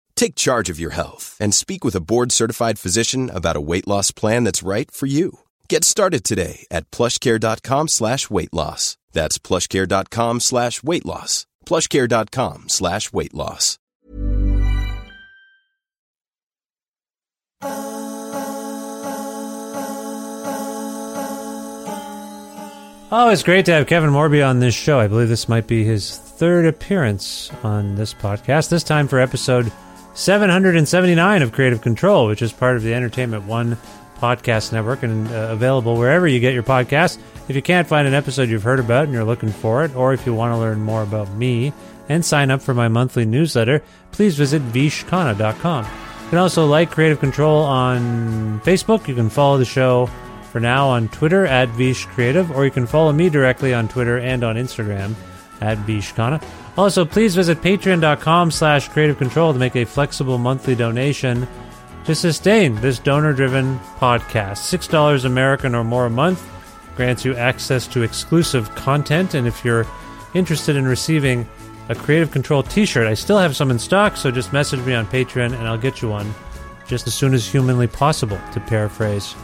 Speaker 6: Take charge of your health and speak with a board-certified physician about a weight loss plan that's right for you. Get started today at plushcare.com slash weight loss. That's plushcare.com slash weight loss. plushcare.com slash weight loss.
Speaker 3: Oh, it's great to have Kevin Morby on this show. I believe this might be his third appearance on this podcast, this time for episode 779 of Kreative Kontrol, which is part of the Entertainment One podcast network and uh, available wherever you get your podcasts. If you can't find an episode you've heard about and you're looking for it, or if you want to learn more about me and sign up for my monthly newsletter, please visit vishkhanna.com. You can also like Kreative Kontrol on Facebook. You can follow the show for now on Twitter at Vish Creative, or you can follow me directly on Twitter and on Instagram at Vishkhanna. Also, please visit patreon.com slash kreative kontrol to make a flexible monthly donation to sustain this donor-driven podcast. $6 American or more a month grants you access to exclusive content, and if you're interested in receiving a Kreative Kontrol t-shirt, I still have some in stock, so just message me on Patreon and I'll get you one just as soon as humanly possible, to paraphrase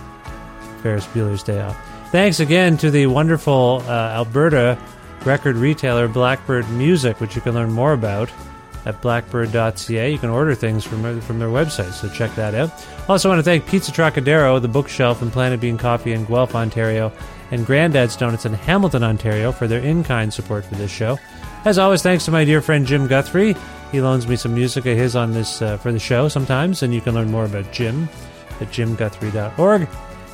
Speaker 3: Ferris Bueller's Day Off. Thanks again to the wonderful uh, Alberta record retailer Blackbyrd Myoozik, which you can learn more about at blackbyrd.ca. You can order things from, from their website, so check that out. Also, want to thank Pizza Trokadero, the bookshelf, and Planet Bean Coffee in Guelph, Ontario, and Grandad's Donuts in Hamilton, Ontario, for their in kind support for this show. As always, thanks to my dear friend Jim Guthrie. He loans me some music of his on this uh, for the show sometimes, and you can learn more about Jim at jimguthrie.org.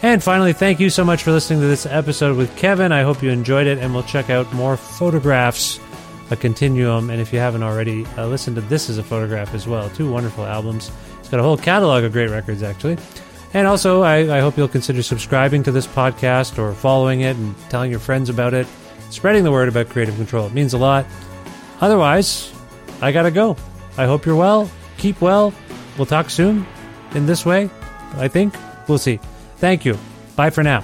Speaker 3: And finally, thank you so much for listening to this episode with Kevin. I hope you enjoyed it, and we'll check out more photographs, a continuum. And if you haven't already, uh, listen to This as a Photograph as well. Two wonderful albums. It's got a whole catalog of great records, actually. And also, I, I hope you'll consider subscribing to this podcast or following it and telling your friends about it, spreading the word about Kreative Kontrol. It means a lot. Otherwise, I gotta go. I hope you're well. Keep well. We'll talk soon in this way, I think. We'll see. Thank you. Bye for now.